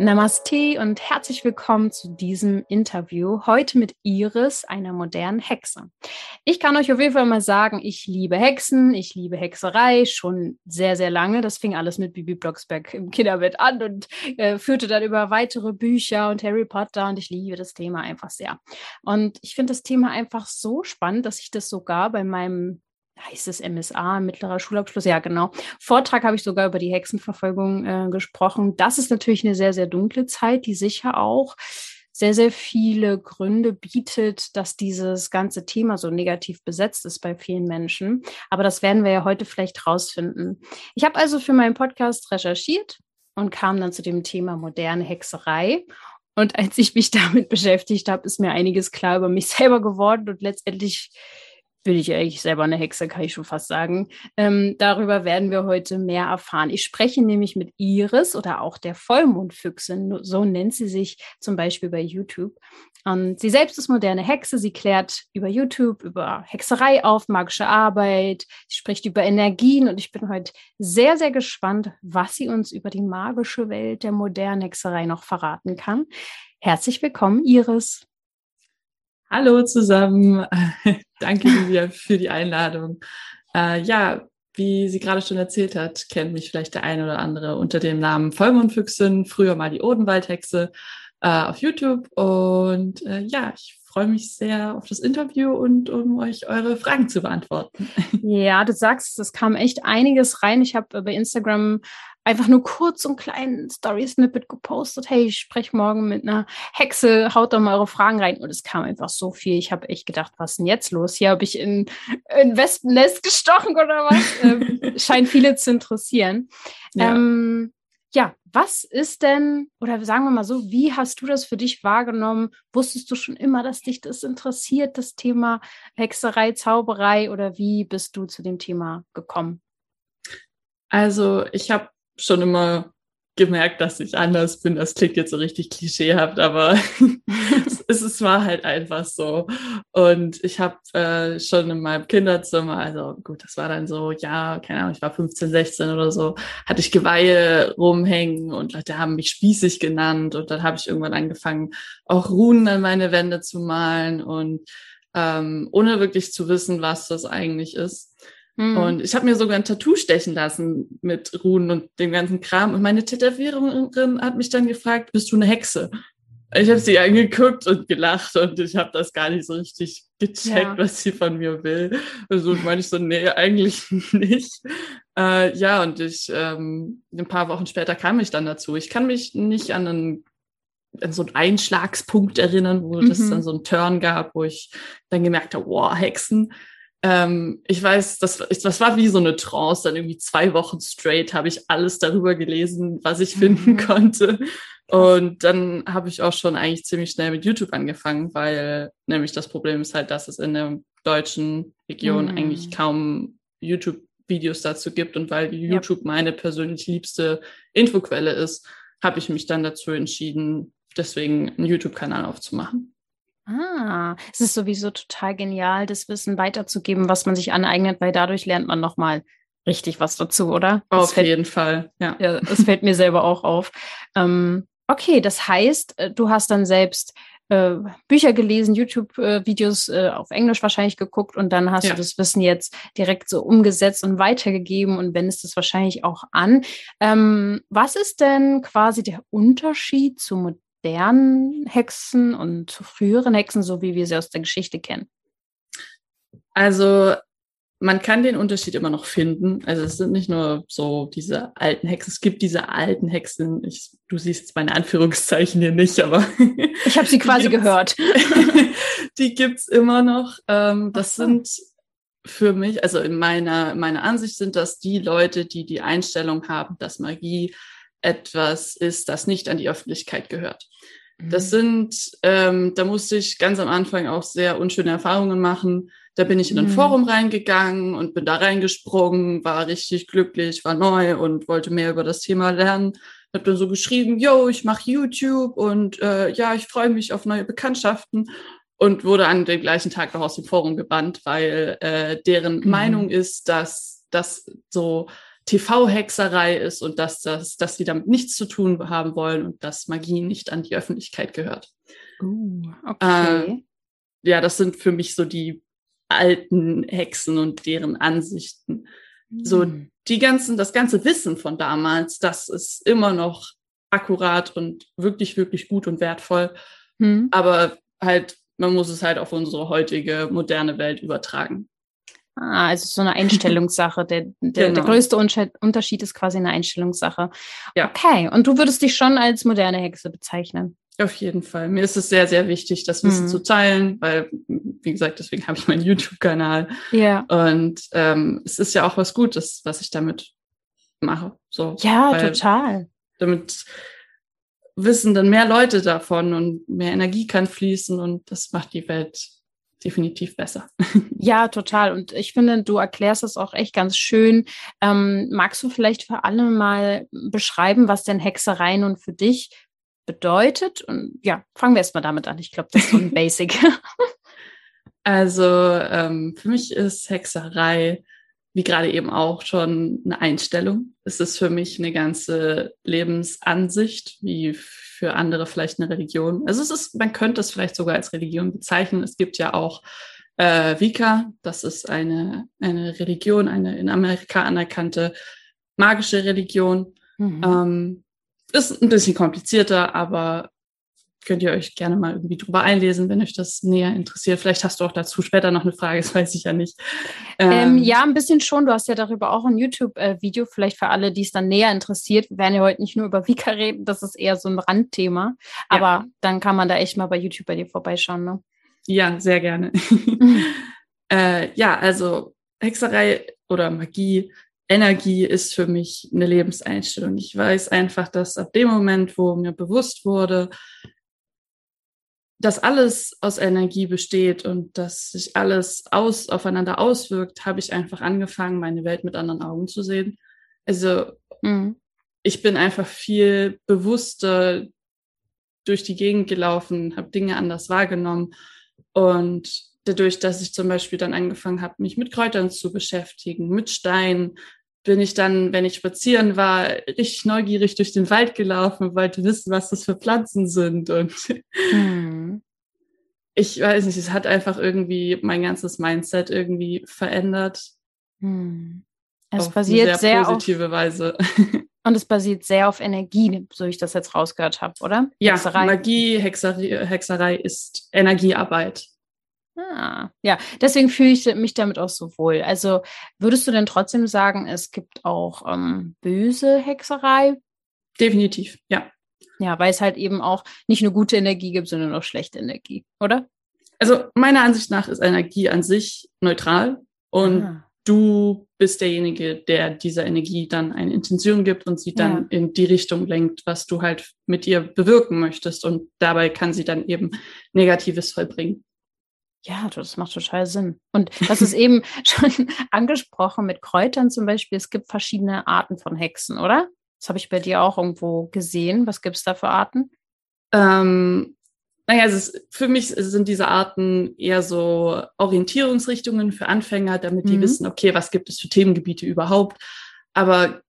Namaste und herzlich willkommen zu diesem Interview. Heute mit Iris, einer modernen Hexe. Ich kann euch auf jeden Fall mal sagen, ich liebe Hexen, ich liebe Hexerei schon sehr, sehr lange. Das fing alles mit Bibi Blocksberg im Kinderbett an und äh, führte dann über weitere Bücher und Harry Potter und ich liebe das Thema einfach sehr. Und ich finde das Thema einfach so spannend, dass ich das sogar bei meinem heißt es MSA, mittlerer Schulabschluss, ja genau. Vortrag habe ich sogar über die Hexenverfolgung äh, gesprochen. Das ist natürlich eine sehr, sehr dunkle Zeit, die sicher auch sehr, sehr viele Gründe bietet, dass dieses ganze Thema so negativ besetzt ist bei vielen Menschen. Aber das werden wir ja heute vielleicht rausfinden. Ich habe also für meinen Podcast recherchiert und kam dann zu dem Thema moderne Hexerei. Und als ich mich damit beschäftigt habe, ist mir einiges klar über mich selber geworden und letztendlich bin ich eigentlich selber eine Hexe, kann ich schon fast sagen. Ähm, darüber werden wir heute mehr erfahren. Ich spreche nämlich mit Iris oder auch der Vollmondfüchsin, so nennt sie sich zum Beispiel bei YouTube. Und sie selbst ist moderne Hexe. Sie klärt über YouTube, über Hexerei auf, magische Arbeit. Sie spricht über Energien und ich bin heute sehr, sehr gespannt, was sie uns über die magische Welt der modernen Hexerei noch verraten kann. Herzlich willkommen, Iris. Hallo zusammen. Danke, Livia, für die Einladung. Äh, ja, wie sie gerade schon erzählt hat, kennt mich vielleicht der eine oder andere unter dem Namen Vollmondfüchsin, früher mal die Odenwaldhexe äh, auf YouTube. Und äh, ja, ich freue mich sehr auf das Interview und um euch eure Fragen zu beantworten. Ja, du sagst, es kam echt einiges rein. Ich habe bei Instagram einfach nur kurz und kleinen Story-Snippet gepostet. Hey, ich spreche morgen mit einer Hexe, haut doch mal eure Fragen rein. Und es kam einfach so viel. Ich habe echt gedacht, was ist denn jetzt los? Hier habe ich in ein Wespennest gestochen oder was? ähm, scheint viele zu interessieren. Ja. Ähm, ja, was ist denn, oder sagen wir mal so, wie hast du das für dich wahrgenommen? Wusstest du schon immer, dass dich das interessiert, das Thema Hexerei, Zauberei, oder wie bist du zu dem Thema gekommen? Also ich habe schon immer gemerkt, dass ich anders bin. Das klingt jetzt so richtig klischeehaft, aber es, es war halt einfach so. Und ich habe äh, schon in meinem Kinderzimmer, also gut, das war dann so, ja, keine Ahnung, ich war 15, 16 oder so, hatte ich Geweihe rumhängen und Leute haben mich spießig genannt. Und dann habe ich irgendwann angefangen, auch Runen an meine Wände zu malen und ähm, ohne wirklich zu wissen, was das eigentlich ist. Mhm. Und ich habe mir sogar ein Tattoo stechen lassen mit Runen und dem ganzen Kram. Und meine Tätowiererin hat mich dann gefragt, bist du eine Hexe? Ich habe sie angeguckt und gelacht und ich habe das gar nicht so richtig gecheckt, ja. was sie von mir will. Also meine ich so, nee, eigentlich nicht. Äh, ja, und ich, ähm, ein paar Wochen später kam ich dann dazu. Ich kann mich nicht an einen an so einen Einschlagspunkt erinnern, wo mhm. das dann so einen Turn gab, wo ich dann gemerkt habe, wow, Hexen, ähm, ich weiß, das, das war wie so eine Trance. Dann irgendwie zwei Wochen straight habe ich alles darüber gelesen, was ich finden mhm. konnte. Und dann habe ich auch schon eigentlich ziemlich schnell mit YouTube angefangen, weil nämlich das Problem ist halt, dass es in der deutschen Region mhm. eigentlich kaum YouTube-Videos dazu gibt. Und weil YouTube ja. meine persönlich liebste Infoquelle ist, habe ich mich dann dazu entschieden, deswegen einen YouTube-Kanal aufzumachen. Ah, es ist sowieso total genial, das Wissen weiterzugeben, was man sich aneignet, weil dadurch lernt man nochmal richtig was dazu, oder? Das auf fällt, jeden Fall, ja. ja. Das fällt mir selber auch auf. Ähm, okay, das heißt, äh, du hast dann selbst äh, Bücher gelesen, YouTube-Videos äh, auf Englisch wahrscheinlich geguckt und dann hast ja. du das Wissen jetzt direkt so umgesetzt und weitergegeben und wendest es wahrscheinlich auch an. Ähm, was ist denn quasi der Unterschied zu modernen Hexen und zu früheren Hexen, so wie wir sie aus der Geschichte kennen? Also man kann den Unterschied immer noch finden. Also es sind nicht nur so diese alten Hexen, es gibt diese alten Hexen. Ich, du siehst jetzt meine Anführungszeichen hier nicht, aber ich habe sie quasi gehört. die gibt's immer noch. Ähm, das sind für mich, also in meiner meiner Ansicht sind das die Leute, die die Einstellung haben, dass Magie etwas ist, das nicht an die Öffentlichkeit gehört. Das mhm. sind, ähm, da musste ich ganz am Anfang auch sehr unschöne Erfahrungen machen. Da bin ich in ein mhm. Forum reingegangen und bin da reingesprungen, war richtig glücklich, war neu und wollte mehr über das Thema lernen. Hab dann so geschrieben, yo, ich mache YouTube und äh, ja, ich freue mich auf neue Bekanntschaften und wurde an dem gleichen Tag noch aus dem Forum gebannt, weil äh, deren mhm. Meinung ist, dass das so TV-Hexerei ist und dass, das, dass sie damit nichts zu tun haben wollen und dass Magie nicht an die Öffentlichkeit gehört. Uh, okay. Äh, ja, das sind für mich so die alten Hexen und deren Ansichten. Mhm. So die ganzen, das ganze Wissen von damals, das ist immer noch akkurat und wirklich, wirklich gut und wertvoll. Mhm. Aber halt, man muss es halt auf unsere heutige moderne Welt übertragen. Ah, also so eine Einstellungssache. Der, der, genau. der größte Unterschied ist quasi eine Einstellungssache. Ja. Okay, und du würdest dich schon als moderne Hexe bezeichnen? Auf jeden Fall. Mir ist es sehr, sehr wichtig, das Wissen mhm. zu teilen, weil, wie gesagt, deswegen habe ich meinen YouTube-Kanal. Ja. Und ähm, es ist ja auch was Gutes, was ich damit mache. So, ja, total. Damit wissen dann mehr Leute davon und mehr Energie kann fließen und das macht die Welt definitiv besser. Ja, total. Und ich finde, du erklärst es auch echt ganz schön. Ähm, magst du vielleicht für alle mal beschreiben, was denn Hexerei nun für dich bedeutet? Und ja, fangen wir erstmal damit an. Ich glaube, das ist so ein Basic. Also ähm, für mich ist Hexerei, wie gerade eben auch schon eine Einstellung. Es ist für mich eine ganze Lebensansicht, wie für andere vielleicht eine Religion. Also es ist, man könnte es vielleicht sogar als Religion bezeichnen. Es gibt ja auch äh, Wicca, das ist eine, eine Religion, eine in Amerika anerkannte magische Religion. Mhm. Ähm, ist ein bisschen komplizierter, aber könnt ihr euch gerne mal irgendwie drüber einlesen, wenn euch das näher interessiert. Vielleicht hast du auch dazu später noch eine Frage, das weiß ich ja nicht. Ähm, ähm, ja, ein bisschen schon. Du hast ja darüber auch ein YouTube-Video, vielleicht für alle, die es dann näher interessiert. Wir werden ja heute nicht nur über Vika reden, das ist eher so ein Randthema. Aber ja. dann kann man da echt mal bei YouTube bei dir vorbeischauen. Ne? Ja, sehr gerne. äh, ja, also Hexerei oder Magie Energie ist für mich eine Lebenseinstellung. Ich weiß einfach, dass ab dem Moment, wo mir bewusst wurde, dass alles aus Energie besteht und dass sich alles aus, aufeinander auswirkt, habe ich einfach angefangen, meine Welt mit anderen Augen zu sehen. Also mhm. ich bin einfach viel bewusster durch die Gegend gelaufen, habe Dinge anders wahrgenommen und dadurch, dass ich zum Beispiel dann angefangen habe, mich mit Kräutern zu beschäftigen, mit Steinen, bin ich dann, wenn ich spazieren war, richtig neugierig durch den Wald gelaufen, wollte wissen, was das für Pflanzen sind. Und hm. Ich weiß nicht, es hat einfach irgendwie mein ganzes Mindset irgendwie verändert. Hm. Es auf basiert sehr, sehr positive auf, Weise. Und es basiert sehr auf Energie, so ich das jetzt rausgehört habe, oder? Ja, Hexerei. Magie, Hexerei, Hexerei ist Energiearbeit. Ah, ja, deswegen fühle ich mich damit auch so wohl. Also würdest du denn trotzdem sagen, es gibt auch ähm, böse Hexerei? Definitiv, ja. Ja, weil es halt eben auch nicht nur gute Energie gibt, sondern auch schlechte Energie, oder? Also meiner Ansicht nach ist Energie an sich neutral und ah. du bist derjenige, der dieser Energie dann eine Intention gibt und sie dann ja. in die Richtung lenkt, was du halt mit ihr bewirken möchtest. Und dabei kann sie dann eben Negatives vollbringen. Ja, das macht total Sinn. Und das ist eben schon angesprochen mit Kräutern zum Beispiel. Es gibt verschiedene Arten von Hexen, oder? Das habe ich bei dir auch irgendwo gesehen. Was gibt es da für Arten? Ähm, naja, es ist, für mich sind diese Arten eher so Orientierungsrichtungen für Anfänger, damit die mhm. wissen, okay, was gibt es für Themengebiete überhaupt. Aber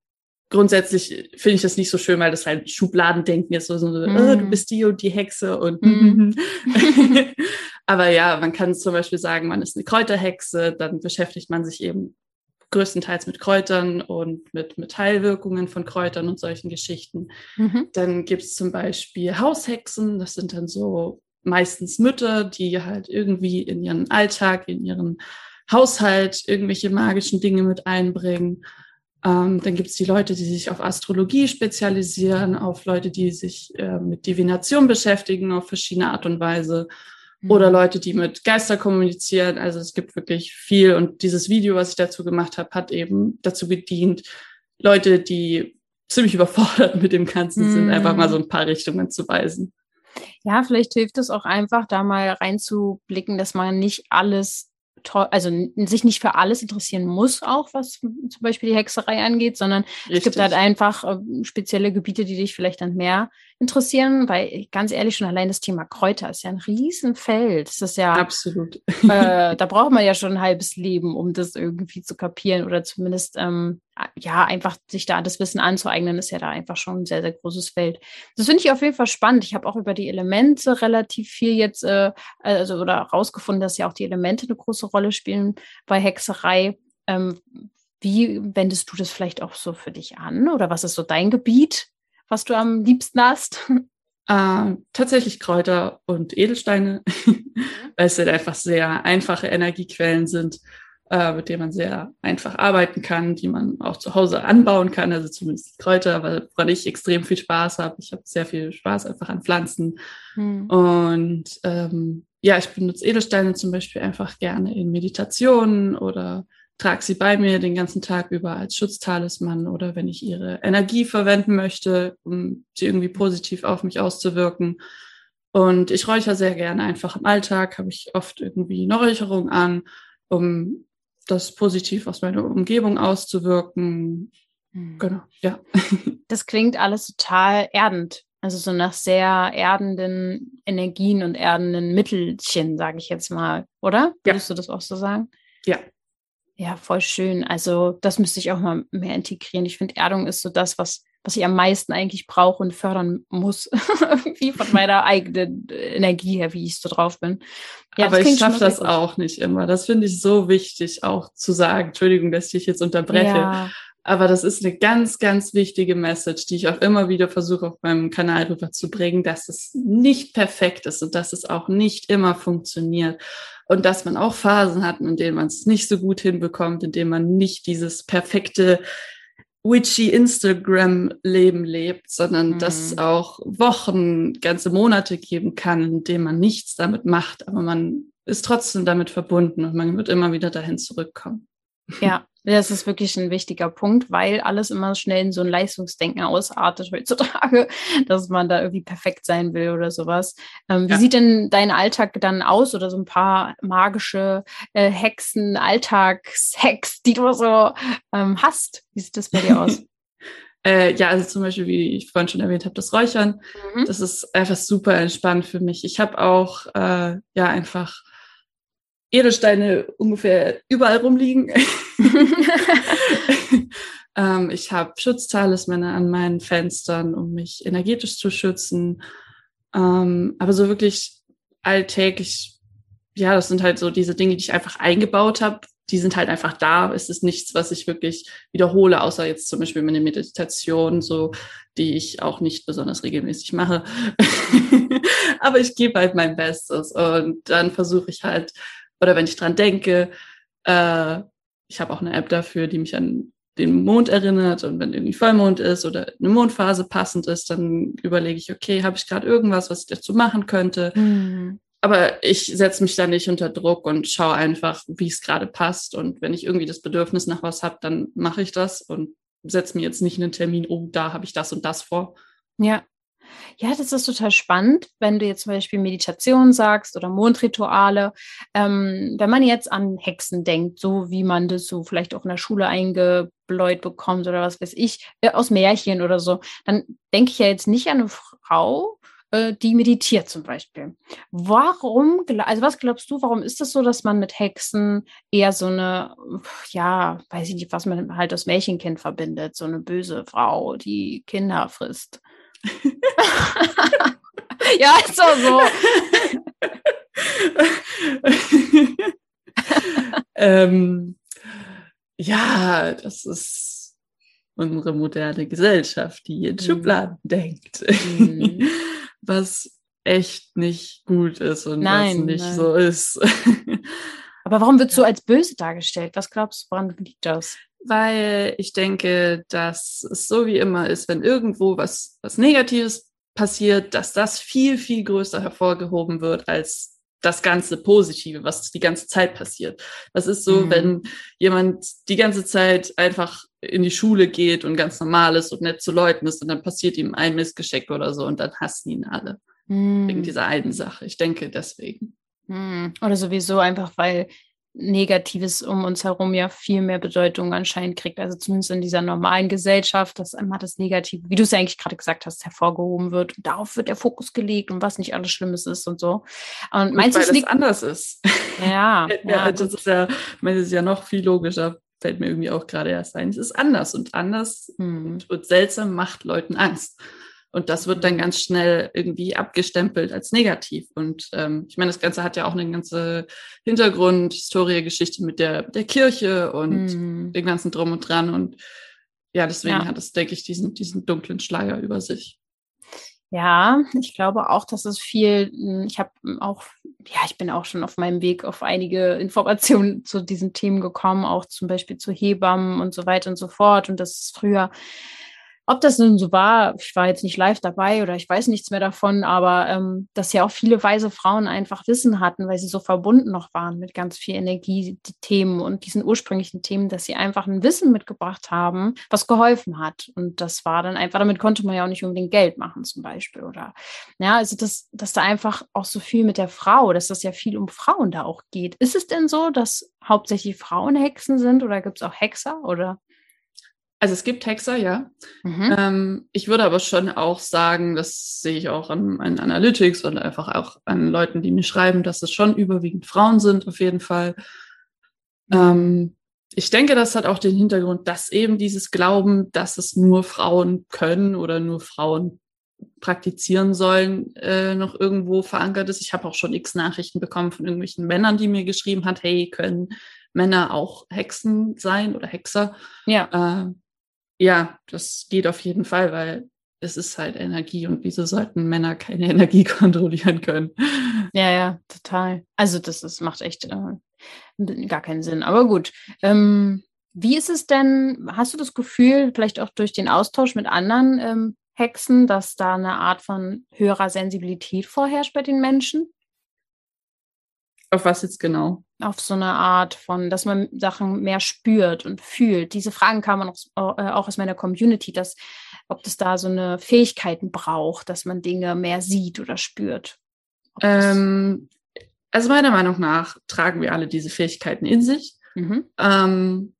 grundsätzlich finde ich das nicht so schön, weil das halt Schubladendenken ist, so, so mm. oh, du bist die und die Hexe und mm. aber ja, man kann zum Beispiel sagen, man ist eine Kräuterhexe, dann beschäftigt man sich eben größtenteils mit Kräutern und mit, mit Heilwirkungen von Kräutern und solchen Geschichten. Mhm. Dann gibt es zum Beispiel Haushexen, das sind dann so meistens Mütter, die halt irgendwie in ihren Alltag, in ihren Haushalt irgendwelche magischen Dinge mit einbringen. Ähm, dann gibt es die Leute, die sich auf Astrologie spezialisieren, auf Leute, die sich äh, mit Divination beschäftigen auf verschiedene Art und Weise. Mhm. Oder Leute, die mit Geister kommunizieren. Also es gibt wirklich viel. Und dieses Video, was ich dazu gemacht habe, hat eben dazu gedient, Leute, die ziemlich überfordert mit dem Ganzen sind, einfach mal so ein paar Richtungen zu weisen. Ja, vielleicht hilft es auch einfach, da mal reinzublicken, dass man nicht alles also sich nicht für alles interessieren muss, auch was zum Beispiel die Hexerei angeht, sondern Richtig. es gibt halt einfach äh, spezielle Gebiete, die dich vielleicht dann mehr interessieren, weil ganz ehrlich schon allein das Thema Kräuter ist ja ein Riesenfeld. Das ist ja absolut. Äh, da braucht man ja schon ein halbes Leben, um das irgendwie zu kapieren oder zumindest ähm, ja einfach sich da das Wissen anzueignen, ist ja da einfach schon ein sehr sehr großes Feld. Das finde ich auf jeden Fall spannend. Ich habe auch über die Elemente relativ viel jetzt äh, also oder rausgefunden, dass ja auch die Elemente eine große Rolle spielen bei Hexerei. Ähm, wie wendest du das vielleicht auch so für dich an oder was ist so dein Gebiet? Was du am liebsten hast? Äh, tatsächlich Kräuter und Edelsteine, weil es halt einfach sehr einfache Energiequellen sind, äh, mit denen man sehr einfach arbeiten kann, die man auch zu Hause anbauen kann, also zumindest Kräuter, weil woran ich extrem viel Spaß habe. Ich habe sehr viel Spaß einfach an Pflanzen. Mhm. Und ähm, ja, ich benutze Edelsteine zum Beispiel einfach gerne in Meditationen oder trage sie bei mir den ganzen Tag über als Schutztalisman oder wenn ich ihre Energie verwenden möchte, um sie irgendwie positiv auf mich auszuwirken. Und ich räuchere sehr gerne einfach im Alltag, habe ich oft irgendwie eine Räucherung an, um das positiv aus meiner Umgebung auszuwirken. Hm. Genau, ja. Das klingt alles total erdend. Also so nach sehr erdenden Energien und erdenden Mittelchen, sage ich jetzt mal, oder? Würdest ja. du das auch so sagen? Ja, ja, voll schön. Also das müsste ich auch mal mehr integrieren. Ich finde, Erdung ist so das, was, was ich am meisten eigentlich brauche und fördern muss. Irgendwie von meiner eigenen Energie her, wie ich so drauf bin. Ja, Aber ich schaffe das auch nicht immer. Das finde ich so wichtig auch zu sagen. Entschuldigung, dass ich dich jetzt unterbreche. Ja. Aber das ist eine ganz, ganz wichtige Message, die ich auch immer wieder versuche, auf meinem Kanal rüberzubringen, dass es nicht perfekt ist und dass es auch nicht immer funktioniert. Und dass man auch Phasen hat, in denen man es nicht so gut hinbekommt, in denen man nicht dieses perfekte witchy Instagram-Leben lebt, sondern mhm. dass es auch Wochen, ganze Monate geben kann, in denen man nichts damit macht, aber man ist trotzdem damit verbunden und man wird immer wieder dahin zurückkommen. Ja, das ist wirklich ein wichtiger Punkt, weil alles immer schnell in so ein Leistungsdenken ausartet heutzutage, dass man da irgendwie perfekt sein will oder sowas. Ähm, wie ja. sieht denn dein Alltag dann aus oder so ein paar magische äh, Hexen, Alltagshacks, die du so ähm, hast? Wie sieht das bei dir aus? Äh, ja, also zum Beispiel, wie ich vorhin schon erwähnt habe, das Räuchern. Mhm. Das ist einfach super entspannt für mich. Ich habe auch äh, ja einfach Edelsteine ungefähr überall rumliegen. ähm, ich habe Schutztalismane an meinen Fenstern, um mich energetisch zu schützen. Ähm, aber so wirklich alltäglich, ja, das sind halt so diese Dinge, die ich einfach eingebaut habe. Die sind halt einfach da. Es ist nichts, was ich wirklich wiederhole, außer jetzt zum Beispiel meine Meditation, so die ich auch nicht besonders regelmäßig mache. aber ich gebe halt mein Bestes und dann versuche ich halt oder wenn ich dran denke, äh, ich habe auch eine App dafür, die mich an den Mond erinnert und wenn irgendwie Vollmond ist oder eine Mondphase passend ist, dann überlege ich, okay, habe ich gerade irgendwas, was ich dazu machen könnte. Mhm. Aber ich setze mich da nicht unter Druck und schaue einfach, wie es gerade passt. Und wenn ich irgendwie das Bedürfnis nach was habe, dann mache ich das und setze mir jetzt nicht einen Termin, oh, da habe ich das und das vor. Ja, ja, das ist total spannend, wenn du jetzt zum Beispiel Meditation sagst oder Mondrituale. Ähm, wenn man jetzt an Hexen denkt, so wie man das so vielleicht auch in der Schule eingebläut bekommt oder was weiß ich, äh, aus Märchen oder so, dann denke ich ja jetzt nicht an eine Frau, äh, die meditiert zum Beispiel. Warum, also was glaubst du, warum ist das so, dass man mit Hexen eher so eine, ja, weiß ich nicht, was man halt das Märchenkind verbindet, so eine böse Frau, die Kinder frisst? ja, ist doch so. ähm, ja, das ist unsere moderne Gesellschaft, die in mhm. Schubladen denkt. Mhm. Was echt nicht gut ist und nein, was nicht nein. so ist. Aber warum wird so als böse dargestellt? Was glaubst du, woran liegt das? Weil ich denke, dass es so wie immer ist, wenn irgendwo was, was Negatives passiert, dass das viel, viel größer hervorgehoben wird als das ganze Positive, was die ganze Zeit passiert. Das ist so, mhm. wenn jemand die ganze Zeit einfach in die Schule geht und ganz normal ist und nett zu Leuten ist und dann passiert ihm ein Missgeschick oder so und dann hassen ihn alle. hm. wegen dieser einen Sache. Ich denke deswegen. Hm. Oder sowieso einfach, weil Negatives um uns herum ja viel mehr Bedeutung anscheinend kriegt. Also zumindest in dieser normalen Gesellschaft, dass einmal das Negative, wie du es ja eigentlich gerade gesagt hast, hervorgehoben wird. Und darauf wird der Fokus gelegt und was nicht alles Schlimmes ist und so. Und meinst du, es liegt anders ist? Ja, ja, das ist ja, das ist ja noch viel logischer. Fällt mir irgendwie auch gerade erst ein. Es ist anders und anders hm. und, und seltsam macht Leuten Angst. Und das wird dann ganz schnell irgendwie abgestempelt als negativ. Und ähm, ich meine, das Ganze hat ja auch eine ganze Hintergrund, Historie, Geschichte mit der, der Kirche und mhm. dem ganzen Drum und Dran. Und ja, deswegen ja. hat es, denke ich, diesen, diesen dunklen Schleier über sich. Ja, ich glaube auch, dass es viel, hm, ich habe auch, ja, ich bin auch schon auf meinem Weg auf einige Informationen zu diesen Themen gekommen, auch zum Beispiel zu Hebammen und so weiter und so fort. Und das ist früher ob das nun so war, ich war jetzt nicht live dabei oder ich weiß nichts mehr davon, aber ähm, dass ja auch viele weise Frauen einfach Wissen hatten, weil sie so verbunden noch waren mit ganz viel Energie, die Themen und diesen ursprünglichen Themen, dass sie einfach ein Wissen mitgebracht haben, was geholfen hat. Und das war dann einfach, damit konnte man ja auch nicht unbedingt Geld machen zum Beispiel. Oder ja, also das, dass da einfach auch so viel mit der Frau, dass das ja viel um Frauen da auch geht. Ist es denn so, dass hauptsächlich Frauen Hexen sind oder gibt es auch Hexer oder? Also es gibt Hexer, ja. Mhm. Ähm, ich würde aber schon auch sagen, das sehe ich auch an, an Analytics und einfach auch an Leuten, die mir schreiben, dass es schon überwiegend Frauen sind, auf jeden Fall. Ähm, ich denke, das hat auch den Hintergrund, dass eben dieses Glauben, dass es nur Frauen können oder nur Frauen praktizieren sollen, äh, noch irgendwo verankert ist. Ich habe auch schon x Nachrichten bekommen von irgendwelchen Männern, die mir geschrieben hat, hey, können Männer auch Hexen sein oder Hexer? Ja. Äh, ja, das geht auf jeden Fall, weil es ist halt Energie und wieso sollten Männer keine Energie kontrollieren können? Ja, ja, total. Also das ist, macht echt äh, gar keinen Sinn. Aber gut. Ähm, wie ist es denn, hast du das Gefühl, vielleicht auch durch den Austausch mit anderen ähm, Hexen, dass da eine Art von höherer Sensibilität vorherrscht bei den Menschen? Auf was jetzt genau? Auf so eine Art von, dass man Sachen mehr spürt und fühlt. Diese Fragen kamen auch, äh, auch aus meiner Community, dass ob das da so eine Fähigkeiten braucht, dass man Dinge mehr sieht oder spürt. Ähm, also meiner Meinung nach tragen wir alle diese Fähigkeiten in sich. Mhm. Ähm,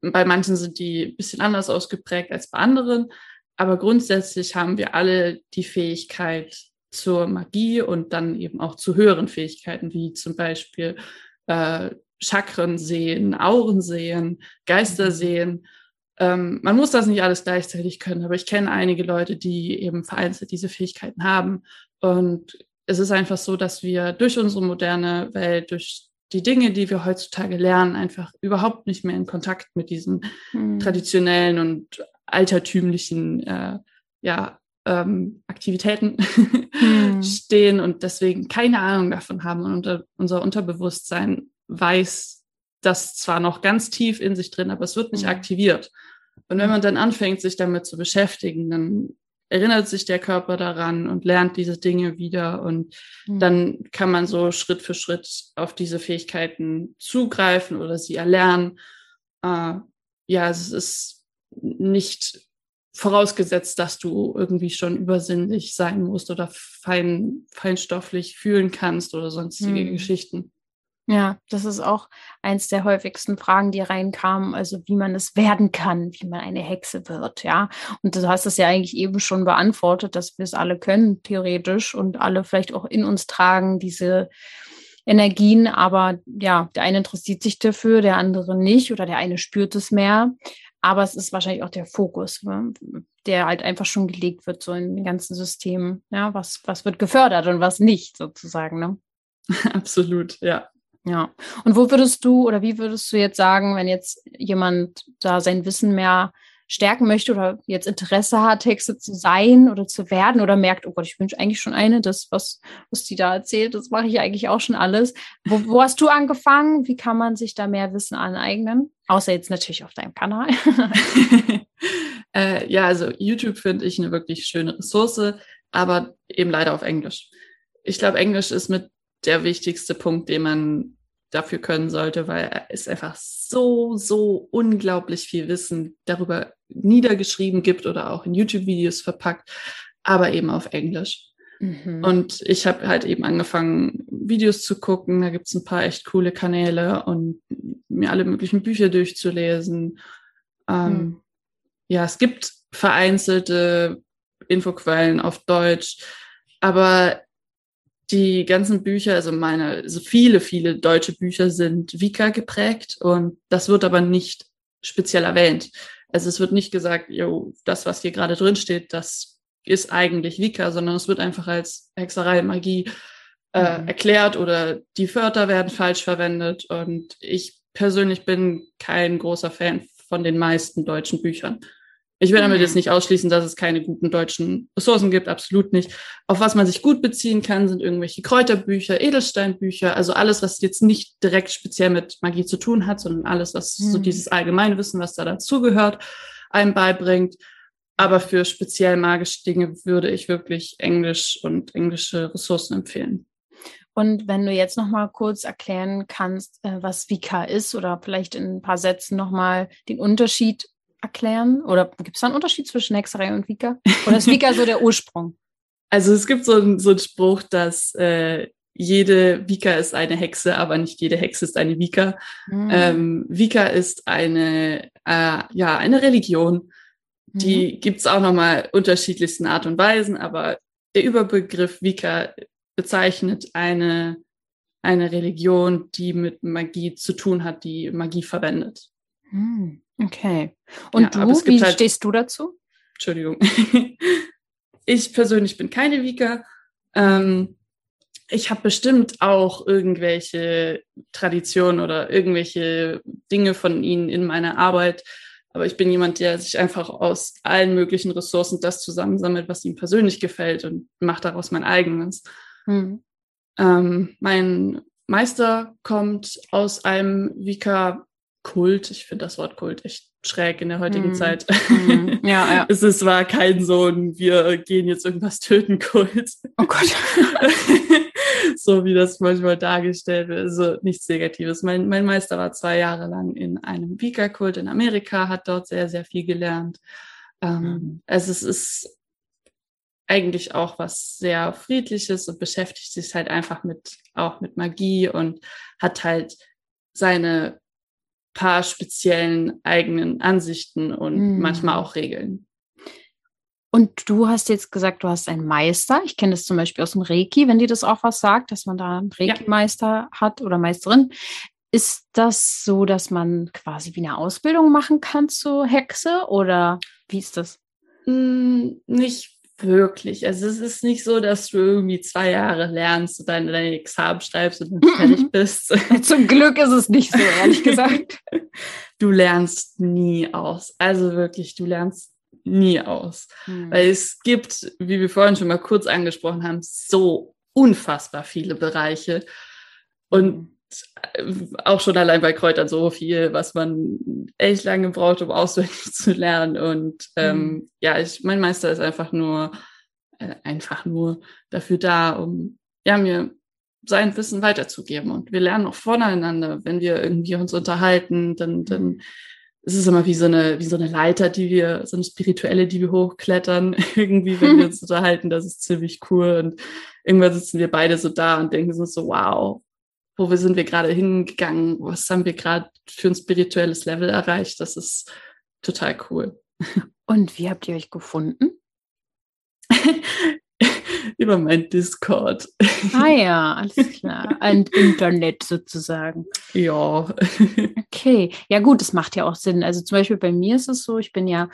bei manchen sind die ein bisschen anders ausgeprägt als bei anderen, aber grundsätzlich haben wir alle die Fähigkeit, zur Magie und dann eben auch zu höheren Fähigkeiten, wie zum Beispiel äh, Chakren sehen, Auren sehen, Geister mhm. sehen. Ähm, man muss das nicht alles gleichzeitig können, aber ich kenne einige Leute, die eben vereinzelt diese Fähigkeiten haben. Und es ist einfach so, dass wir durch unsere moderne Welt, durch die Dinge, die wir heutzutage lernen, einfach überhaupt nicht mehr in Kontakt mit diesen mhm. traditionellen und altertümlichen äh, ja, ähm, Aktivitäten hm. stehen und deswegen keine Ahnung davon haben. Und unter, unser Unterbewusstsein weiß das zwar noch ganz tief in sich drin, aber es wird nicht hm. aktiviert. Und wenn hm. man dann anfängt, sich damit zu beschäftigen, dann erinnert sich der Körper daran und lernt diese Dinge wieder und mhm. dann kann man so Schritt für Schritt auf diese Fähigkeiten zugreifen oder sie erlernen. Äh, ja, es ist nicht vorausgesetzt, dass du irgendwie schon übersinnlich sein musst oder fein, feinstofflich fühlen kannst oder sonstige hm. Geschichten. Ja, das ist auch eins der häufigsten Fragen, die reinkamen, also wie man es werden kann, wie man eine Hexe wird, ja. Und du hast es ja eigentlich eben schon beantwortet, dass wir es alle können, theoretisch, und alle vielleicht auch in uns tragen, diese Energien, aber ja, der eine interessiert sich dafür, der andere nicht, oder der eine spürt es mehr. Aber es ist wahrscheinlich auch der Fokus, ne, der halt einfach schon gelegt wird, so in den ganzen Systemen. Ja, was, was wird gefördert und was nicht, sozusagen. Ne? Absolut, ja. Ja. Und wo würdest du oder wie würdest du jetzt sagen, wenn jetzt jemand da sein Wissen mehr stärken möchte oder jetzt Interesse hat, Hexe zu sein oder zu werden oder merkt, oh Gott, ich wünsche eigentlich schon eine, das, was, was die da erzählt, das mache ich eigentlich auch schon alles. Wo, wo hast du angefangen? Wie kann man sich da mehr Wissen aneignen? Außer jetzt natürlich auf deinem Kanal. äh, ja, also YouTube finde ich eine wirklich schöne Ressource, aber eben leider auf Englisch. Ich glaube, Englisch ist mit der wichtigste Punkt, den man dafür können sollte, weil es einfach so, so unglaublich viel Wissen darüber niedergeschrieben gibt oder auch in YouTube-Videos verpackt, aber eben auf Englisch. Mhm. Und ich habe halt eben angefangen, Videos zu gucken. Da gibt es ein paar echt coole Kanäle und mir alle möglichen Bücher durchzulesen. Ähm, mhm. Ja, es gibt vereinzelte Infoquellen auf Deutsch, aber die ganzen Bücher, also meine, also viele, viele deutsche Bücher sind Vika geprägt und das wird aber nicht speziell erwähnt. Also es wird nicht gesagt, jo, das, was hier gerade drin steht, das ist eigentlich Vika, sondern es wird einfach als Hexerei, Magie äh, mhm. erklärt oder die Wörter werden falsch verwendet. Und ich persönlich bin kein großer Fan von den meisten deutschen Büchern. Ich will damit mhm. jetzt nicht ausschließen, dass es keine guten deutschen Ressourcen gibt, absolut nicht. Auf was man sich gut beziehen kann, sind irgendwelche Kräuterbücher, Edelsteinbücher, also alles, was jetzt nicht direkt speziell mit Magie zu tun hat, sondern alles, was mhm. so dieses allgemeine Wissen, was da dazugehört, einem beibringt. Aber für speziell magische Dinge würde ich wirklich Englisch und englische Ressourcen empfehlen. Und wenn du jetzt noch mal kurz erklären kannst, äh, was Vika ist oder vielleicht in ein paar Sätzen noch mal den Unterschied erklären? Oder gibt es da einen Unterschied zwischen Hexerei und Vika? Oder ist Vika so der Ursprung? Also es gibt so, einen, so einen Spruch, dass äh, jede Vika ist eine Hexe, aber nicht jede Hexe ist eine Vika. Mhm. Ähm, Vika ist eine, äh, ja, eine Religion. Die mhm. gibt es auch nochmal unterschiedlichsten Art und Weisen, aber der Überbegriff Vika bezeichnet eine, eine Religion, die mit Magie zu tun hat, die Magie verwendet. Mhm. Okay. Und ja, du, wie halt, stehst du dazu? Entschuldigung. ich persönlich bin keine Vika. Ähm, ich habe bestimmt auch irgendwelche Traditionen oder irgendwelche Dinge von ihnen in meiner Arbeit. Aber ich bin jemand, der sich einfach aus allen möglichen Ressourcen das zusammensammelt, was ihm persönlich gefällt und macht daraus mein eigenes. Hm. Ähm, mein Meister kommt aus einem Vika Kult. Ich finde das Wort Kult echt schräg in der heutigen mm. Zeit. Mm. Ja, ja. es ist, war kein so ein, wir gehen jetzt irgendwas töten Kult. Oh Gott. so wie das manchmal dargestellt wird. Also nichts Negatives. Mein, mein Meister war zwei Jahre lang in einem Vika-Kult in Amerika, hat dort sehr, sehr viel gelernt. Ähm. Also es ist eigentlich auch was sehr Friedliches und beschäftigt sich halt einfach mit, auch mit Magie und hat halt seine paar speziellen eigenen Ansichten und mhm. manchmal auch Regeln. Und du hast jetzt gesagt, du hast einen Meister. Ich kenne das zum Beispiel aus dem Reiki, wenn dir das auch was sagt, dass man da einen Reiki-Meister ja. hat oder Meisterin. Ist das so, dass man quasi wie eine Ausbildung machen kann zur Hexe oder wie ist das? Hm, nicht wirklich. Also es ist nicht so, dass du irgendwie zwei Jahre lernst und deine, deine Examen schreibst und dann fertig bist. Zum Glück ist es nicht so, ehrlich gesagt. Du lernst nie aus. Also wirklich, du lernst nie aus. Hm. Weil es gibt, wie wir vorhin schon mal kurz angesprochen haben, so unfassbar viele Bereiche. Und hm auch schon allein bei Kräutern so viel, was man echt lange braucht, um auswendig zu lernen. Und ähm, mhm. ja, ich, mein Meister ist einfach nur, äh, einfach nur dafür da, um ja, mir sein Wissen weiterzugeben. Und wir lernen auch voneinander, wenn wir irgendwie uns unterhalten, dann, dann mhm. ist es immer wie so eine, wie so eine Leiter, die wir, so eine spirituelle, die wir hochklettern, irgendwie, wenn wir uns unterhalten, das ist ziemlich cool. Und irgendwann sitzen wir beide so da und denken so, wow, wo wir sind wir gerade hingegangen, was haben wir gerade für ein spirituelles Level erreicht. Das ist total cool. Und wie habt ihr euch gefunden? Über mein Discord. Ah ja, alles klar. Ein Internet sozusagen. Ja. Okay. Ja gut, das macht ja auch Sinn. Also zum Beispiel bei mir ist es so, ich bin ja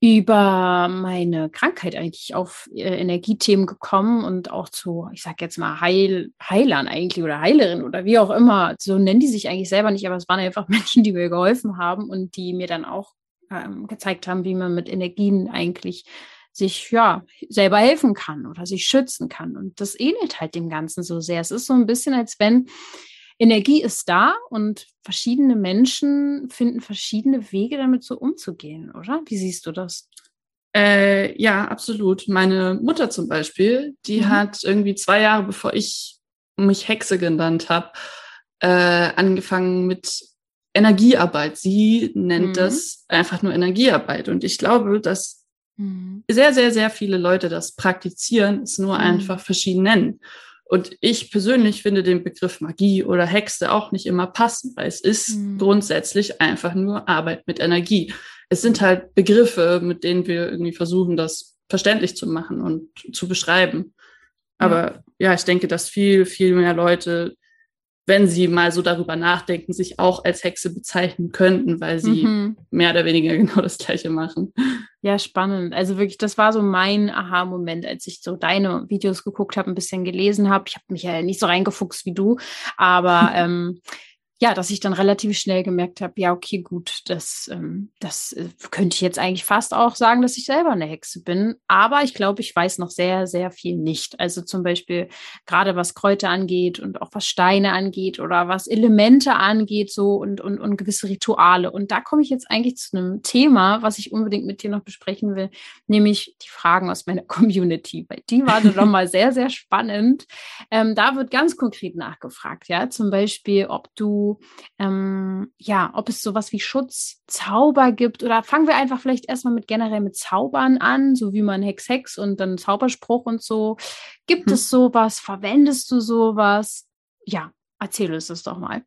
über meine Krankheit eigentlich auf äh, Energiethemen gekommen und auch zu, ich sag jetzt mal, Heil, Heilern eigentlich oder Heilerin oder wie auch immer. So nennen die sich eigentlich selber nicht, aber es waren einfach Menschen, die mir geholfen haben und die mir dann auch ähm, gezeigt haben, wie man mit Energien eigentlich sich ja selber helfen kann oder sich schützen kann. Und das ähnelt halt dem Ganzen so sehr. Es ist so ein bisschen, als wenn Energie ist da und verschiedene Menschen finden verschiedene Wege, damit so umzugehen, oder? Wie siehst du das? Äh, ja, absolut. Meine Mutter zum Beispiel, die mhm. hat irgendwie zwei Jahre bevor ich mich Hexe genannt habe, äh, angefangen mit Energiearbeit. Sie nennt mhm. das einfach nur Energiearbeit. Und ich glaube, dass mhm. sehr, sehr, sehr viele Leute das praktizieren, es nur mhm. einfach verschieden nennen. Und ich persönlich finde den Begriff Magie oder Hexe auch nicht immer passend, weil es ist mhm. grundsätzlich einfach nur Arbeit mit Energie. Es sind halt Begriffe, mit denen wir irgendwie versuchen, das verständlich zu machen und zu beschreiben. Aber ja, ja ich denke, dass viel, viel mehr Leute wenn sie mal so darüber nachdenken, sich auch als Hexe bezeichnen könnten, weil sie mhm. mehr oder weniger genau das Gleiche machen. Ja, spannend. Also wirklich, das war so mein Aha-Moment, als ich so deine Videos geguckt habe, ein bisschen gelesen habe. Ich habe mich ja nicht so reingefuchst wie du, aber ähm, ja, dass ich dann relativ schnell gemerkt habe, ja, okay, gut, das, ähm, das äh, könnte ich jetzt eigentlich fast auch sagen, dass ich selber eine Hexe bin. Aber ich glaube, ich weiß noch sehr, sehr viel nicht. Also zum Beispiel gerade was Kräuter angeht und auch was Steine angeht oder was Elemente angeht, so und, und, und gewisse Rituale. Und da komme ich jetzt eigentlich zu einem Thema, was ich unbedingt mit dir noch besprechen will, nämlich die Fragen aus meiner Community. Weil die waren doch mal sehr, sehr spannend. Ähm, da wird ganz konkret nachgefragt, ja, zum Beispiel, ob du ähm, ja, ob es sowas wie Schutzzauber gibt oder fangen wir einfach vielleicht erstmal mit generell mit Zaubern an, so wie man Hex Hex und dann Zauberspruch und so. Gibt hm. es sowas? Verwendest du sowas? Ja, erzähl uns das doch mal.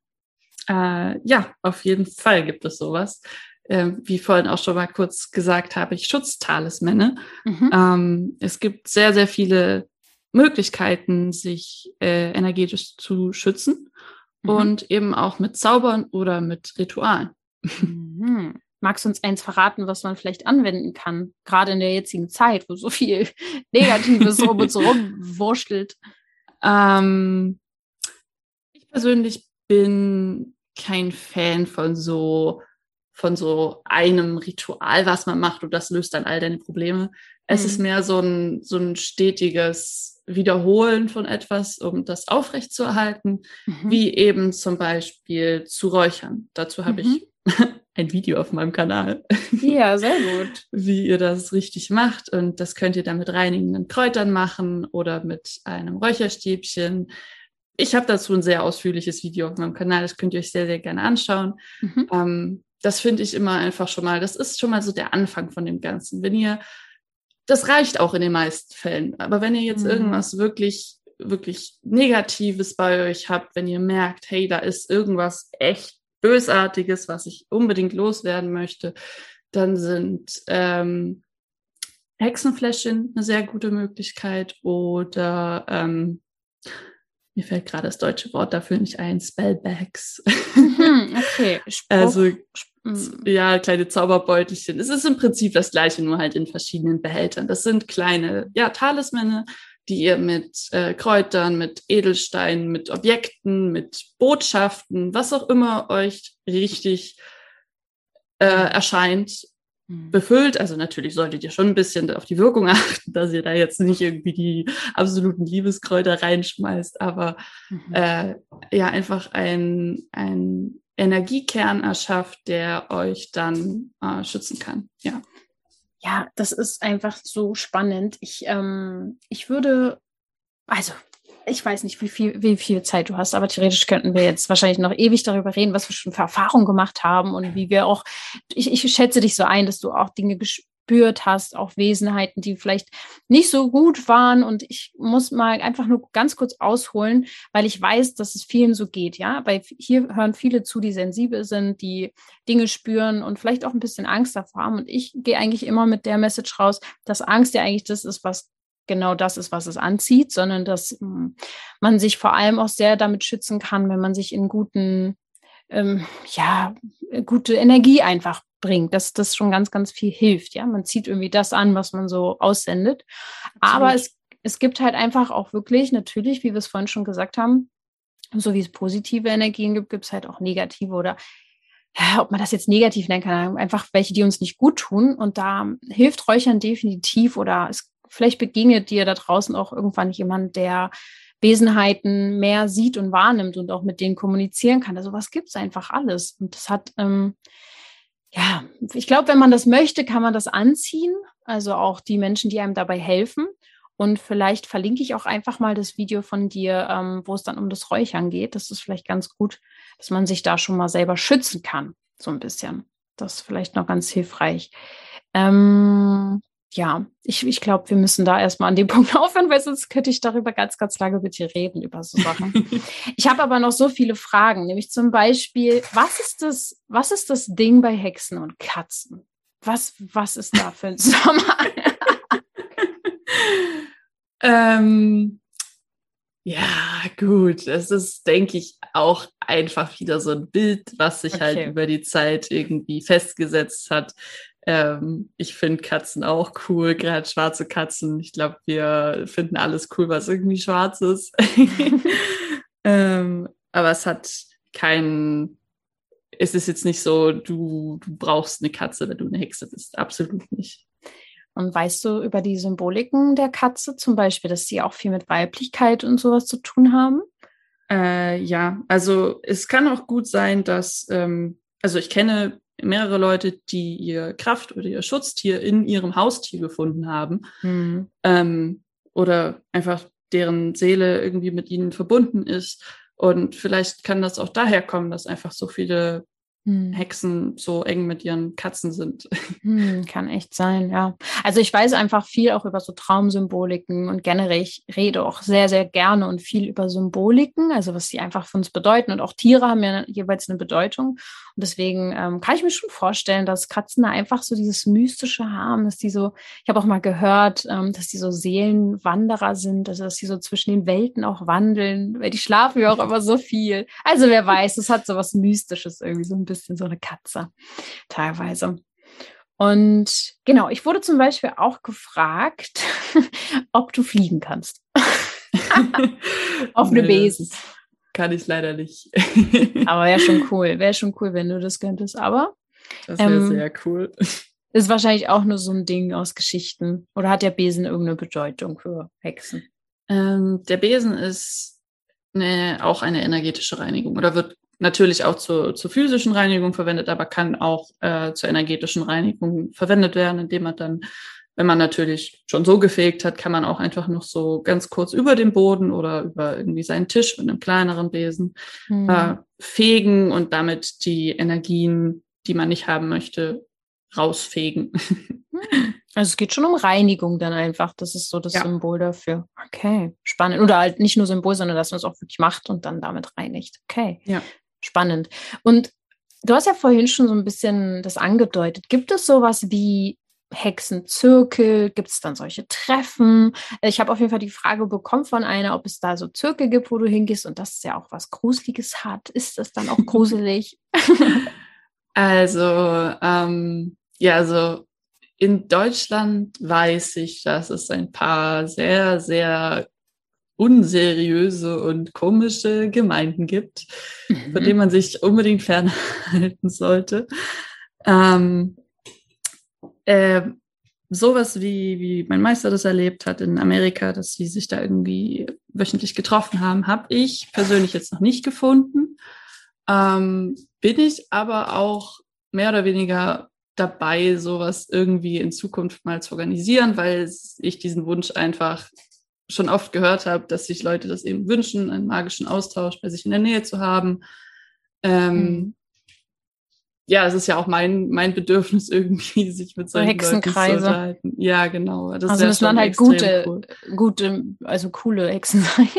Äh, ja, auf jeden Fall gibt es sowas. Äh, wie vorhin auch schon mal kurz gesagt habe, ich Schutztalismänner. Mhm. Ähm, es gibt sehr, sehr viele Möglichkeiten, sich äh, energetisch zu schützen mhm. und eben auch mit Zaubern oder mit Ritualen. Mhm. Magst du uns eins verraten, was man vielleicht anwenden kann, gerade in der jetzigen Zeit, wo so viel Negatives rum und so rumwurschtelt? Ähm, ich persönlich bin kein Fan von so von so einem Ritual, was man macht und das löst dann all deine Probleme. Es mhm. ist mehr so ein, so ein stetiges Wiederholen von etwas, um das aufrechtzuerhalten, mhm. wie eben zum Beispiel zu räuchern. Dazu habe mhm. ich ein Video auf meinem Kanal. Ja, sehr gut. wie ihr das richtig macht. Und das könnt ihr dann mit reinigenden Kräutern machen oder mit einem Räucherstäbchen. Ich habe dazu ein sehr ausführliches Video auf meinem Kanal, das könnt ihr euch sehr, sehr gerne anschauen. Mhm. Ähm, das finde ich immer einfach schon mal, das ist schon mal so der Anfang von dem Ganzen. Wenn ihr das reicht auch in den meisten Fällen. Aber wenn ihr jetzt mhm. irgendwas wirklich, wirklich Negatives bei euch habt, wenn ihr merkt, hey, da ist irgendwas echt Bösartiges, was ich unbedingt loswerden möchte, dann sind ähm, Hexenfläschchen eine sehr gute Möglichkeit oder ähm, mir fällt gerade das deutsche Wort dafür nicht ein, Spellbags. Mhm, okay. Spruch, also Mhm. Ja, kleine Zauberbeutelchen. Es ist im Prinzip das gleiche, nur halt in verschiedenen Behältern. Das sind kleine, ja, Talismänner, die ihr mit äh, Kräutern, mit Edelsteinen, mit Objekten, mit Botschaften, was auch immer euch richtig äh, erscheint, mhm. befüllt. Also natürlich solltet ihr schon ein bisschen auf die Wirkung achten, dass ihr da jetzt nicht irgendwie die absoluten Liebeskräuter reinschmeißt, aber mhm. äh, ja, einfach ein, ein Energiekern erschafft, der euch dann äh, schützen kann. Ja. Ja, das ist einfach so spannend. Ich, ähm, ich würde, also ich weiß nicht, wie viel, wie viel Zeit du hast, aber theoretisch könnten wir jetzt wahrscheinlich noch ewig darüber reden, was wir schon für Erfahrungen gemacht haben und wie wir auch, ich, ich schätze dich so ein, dass du auch Dinge gespürt hast, auch Wesenheiten, die vielleicht nicht so gut waren. Und ich muss mal einfach nur ganz kurz ausholen, weil ich weiß, dass es vielen so geht. Ja, weil hier hören viele zu, die sensibel sind, die Dinge spüren und vielleicht auch ein bisschen Angst davor haben. Und ich gehe eigentlich immer mit der Message raus, dass Angst ja eigentlich das ist, was genau das ist, was es anzieht, sondern dass hm, man sich vor allem auch sehr damit schützen kann, wenn man sich in guten, ähm, ja, gute Energie einfach bringt, dass das schon ganz, ganz viel hilft. Ja, man zieht irgendwie das an, was man so aussendet. Absolut. Aber es, es gibt halt einfach auch wirklich, natürlich, wie wir es vorhin schon gesagt haben, so wie es positive Energien gibt, gibt es halt auch negative oder ja, ob man das jetzt negativ nennen kann, einfach welche, die uns nicht gut tun. Und da hilft Räuchern definitiv oder es, vielleicht begegnet dir da draußen auch irgendwann jemand, der Wesenheiten mehr sieht und wahrnimmt und auch mit denen kommunizieren kann. Also was gibt es einfach alles. Und das hat ähm, ja, ich glaube, wenn man das möchte, kann man das anziehen. Also auch die Menschen, die einem dabei helfen. Und vielleicht verlinke ich auch einfach mal das Video von dir, ähm, wo es dann um das Räuchern geht. Das ist vielleicht ganz gut, dass man sich da schon mal selber schützen kann. So ein bisschen. Das ist vielleicht noch ganz hilfreich. Ähm, ja, ich, ich glaube, wir müssen da erstmal an dem Punkt aufhören, weil sonst könnte ich darüber ganz, ganz lange mit dir reden, über so Sachen. ich habe aber noch so viele Fragen, nämlich zum Beispiel, was ist das, was ist das Ding bei Hexen und Katzen? Was, was ist da für ein Zusammenhang? ähm, ja, gut. Es ist, denke ich, auch einfach wieder so ein Bild, was sich halt okay. halt über die Zeit irgendwie festgesetzt hat. Ähm, ich finde Katzen auch cool, gerade schwarze Katzen. Ich glaube, wir finden alles cool, was irgendwie schwarz ist. ähm, aber es hat keinen, es ist jetzt nicht so, du, du brauchst eine Katze, wenn du eine Hexe bist. Absolut nicht. Und weißt du über die Symboliken der Katze zum Beispiel, dass sie auch viel mit Weiblichkeit und sowas zu tun haben? Äh, ja, also es kann auch gut sein, dass, ähm, also ich kenne mehrere Leute, die ihr Kraft oder ihr Schutztier in ihrem Haustier gefunden haben. Mhm. Ähm, oder einfach deren Seele irgendwie mit ihnen verbunden ist. Und vielleicht kann das auch daher kommen, dass einfach so viele hm. Hexen so eng mit ihren Katzen sind. Hm, kann echt sein, ja. Also ich weiß einfach viel auch über so Traumsymboliken und generell, ich rede auch sehr, sehr gerne und viel über Symboliken, also was sie einfach für uns bedeuten. Und auch Tiere haben ja jeweils eine Bedeutung. Und deswegen ähm, kann ich mir schon vorstellen, dass Katzen da einfach so dieses Mystische haben, dass die so, ich habe auch mal gehört, ähm, dass die so Seelenwanderer sind, also dass die so zwischen den Welten auch wandeln, weil die schlafen ja auch immer so viel. Also wer weiß, es hat so was Mystisches irgendwie so ein bisschen bisschen so eine Katze teilweise. Und genau, ich wurde zum Beispiel auch gefragt, ob du fliegen kannst. Auf eine Besen. Kann ich leider nicht. aber wäre schon cool. Wäre schon cool, wenn du das könntest. Aber. Das wäre ähm, sehr cool. Ist wahrscheinlich auch nur so ein Ding aus Geschichten. Oder hat der Besen irgendeine Bedeutung für Hexen? Ähm, der Besen ist eine, auch eine energetische Reinigung oder wird natürlich auch zur, zur physischen Reinigung verwendet, aber kann auch äh, zur energetischen Reinigung verwendet werden, indem man dann, wenn man natürlich schon so gefegt hat, kann man auch einfach noch so ganz kurz über den Boden oder über irgendwie seinen Tisch mit einem kleineren Besen mhm. äh, fegen und damit die Energien, die man nicht haben möchte, rausfegen. Hm. Also es geht schon um Reinigung dann einfach. Das ist so das ja. Symbol dafür. Okay, spannend. Oder halt nicht nur Symbol, sondern dass man es auch wirklich macht und dann damit reinigt. Okay. Ja spannend. Und du hast ja vorhin schon so ein bisschen das angedeutet. Gibt es sowas wie Hexenzirkel? Gibt es dann solche Treffen? Ich habe auf jeden Fall die Frage bekommen von einer, ob es da so Zirkel gibt, wo du hingehst und das ja auch was Gruseliges hat. Ist das dann auch gruselig? also, ähm, ja, also in Deutschland weiß ich, dass es ein paar sehr, sehr unseriöse und komische Gemeinden gibt, mhm. von denen man sich unbedingt fernhalten sollte. Ähm, äh, sowas wie, wie mein Meister das erlebt hat in Amerika, dass sie sich da irgendwie wöchentlich getroffen haben, habe ich persönlich jetzt noch nicht gefunden. Ähm, bin ich aber auch mehr oder weniger dabei, sowas irgendwie in Zukunft mal zu organisieren, weil ich diesen Wunsch einfach schon oft gehört habe, dass sich Leute das eben wünschen, einen magischen Austausch bei sich in der Nähe zu haben. Ähm, mhm. Ja, es ist ja auch mein, mein Bedürfnis irgendwie, sich mit solchen Hexenkreise. Leuten zu unterhalten. Ja, genau. Das also müssen dann halt gute, cool. gute, also coole Hexen sein,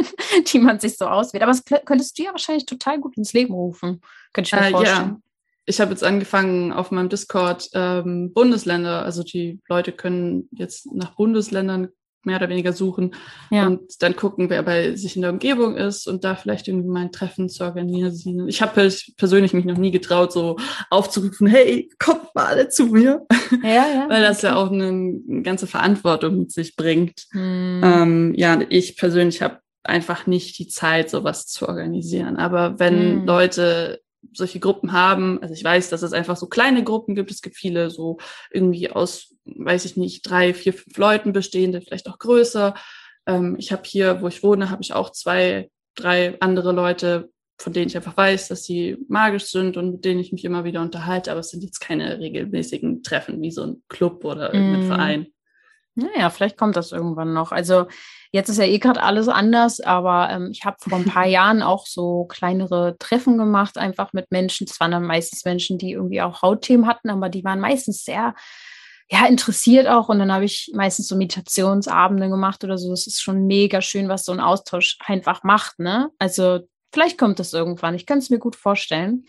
die man sich so auswählt. Aber das könntest du ja wahrscheinlich total gut ins Leben rufen. Könnte ich mir äh, vorstellen. Ja. Ich habe jetzt angefangen auf meinem Discord ähm, Bundesländer, also die Leute können jetzt nach Bundesländern mehr oder weniger suchen ja. und dann gucken, wer bei sich in der Umgebung ist und da vielleicht irgendwie mal ein Treffen zu organisieren. Ich habe persönlich mich noch nie getraut, so aufzurufen, hey, kommt mal alle zu mir, ja, ja, weil das ja auch eine, eine, ganze Verantwortung mit sich bringt. Hm. Ähm, ja, ich persönlich habe einfach nicht die Zeit, sowas zu organisieren. Aber wenn hm. Leute solche Gruppen haben. Also ich weiß, dass es einfach so kleine Gruppen gibt. Es gibt viele so irgendwie aus, weiß ich nicht, drei, vier, fünf Leuten bestehende, vielleicht auch größer. Ähm, ich habe hier, wo ich wohne, habe ich auch zwei, drei andere Leute, von denen ich einfach weiß, dass sie magisch sind und mit denen ich mich immer wieder unterhalte. Aber es sind jetzt keine regelmäßigen Treffen wie so ein Club oder irgendein mm. Verein. Naja, vielleicht kommt das irgendwann noch. Also Jetzt ist ja eh gerade alles anders, aber ähm, ich habe vor ein paar Jahren auch so kleinere Treffen gemacht, einfach mit Menschen. Das waren dann meistens Menschen, die irgendwie auch Hautthemen hatten, aber die waren meistens sehr ja, interessiert auch. Und dann habe ich meistens so Meditationsabende gemacht oder so. Es ist schon mega schön, was so ein Austausch einfach macht, ne? Also vielleicht kommt das irgendwann. Ich könnte es mir gut vorstellen.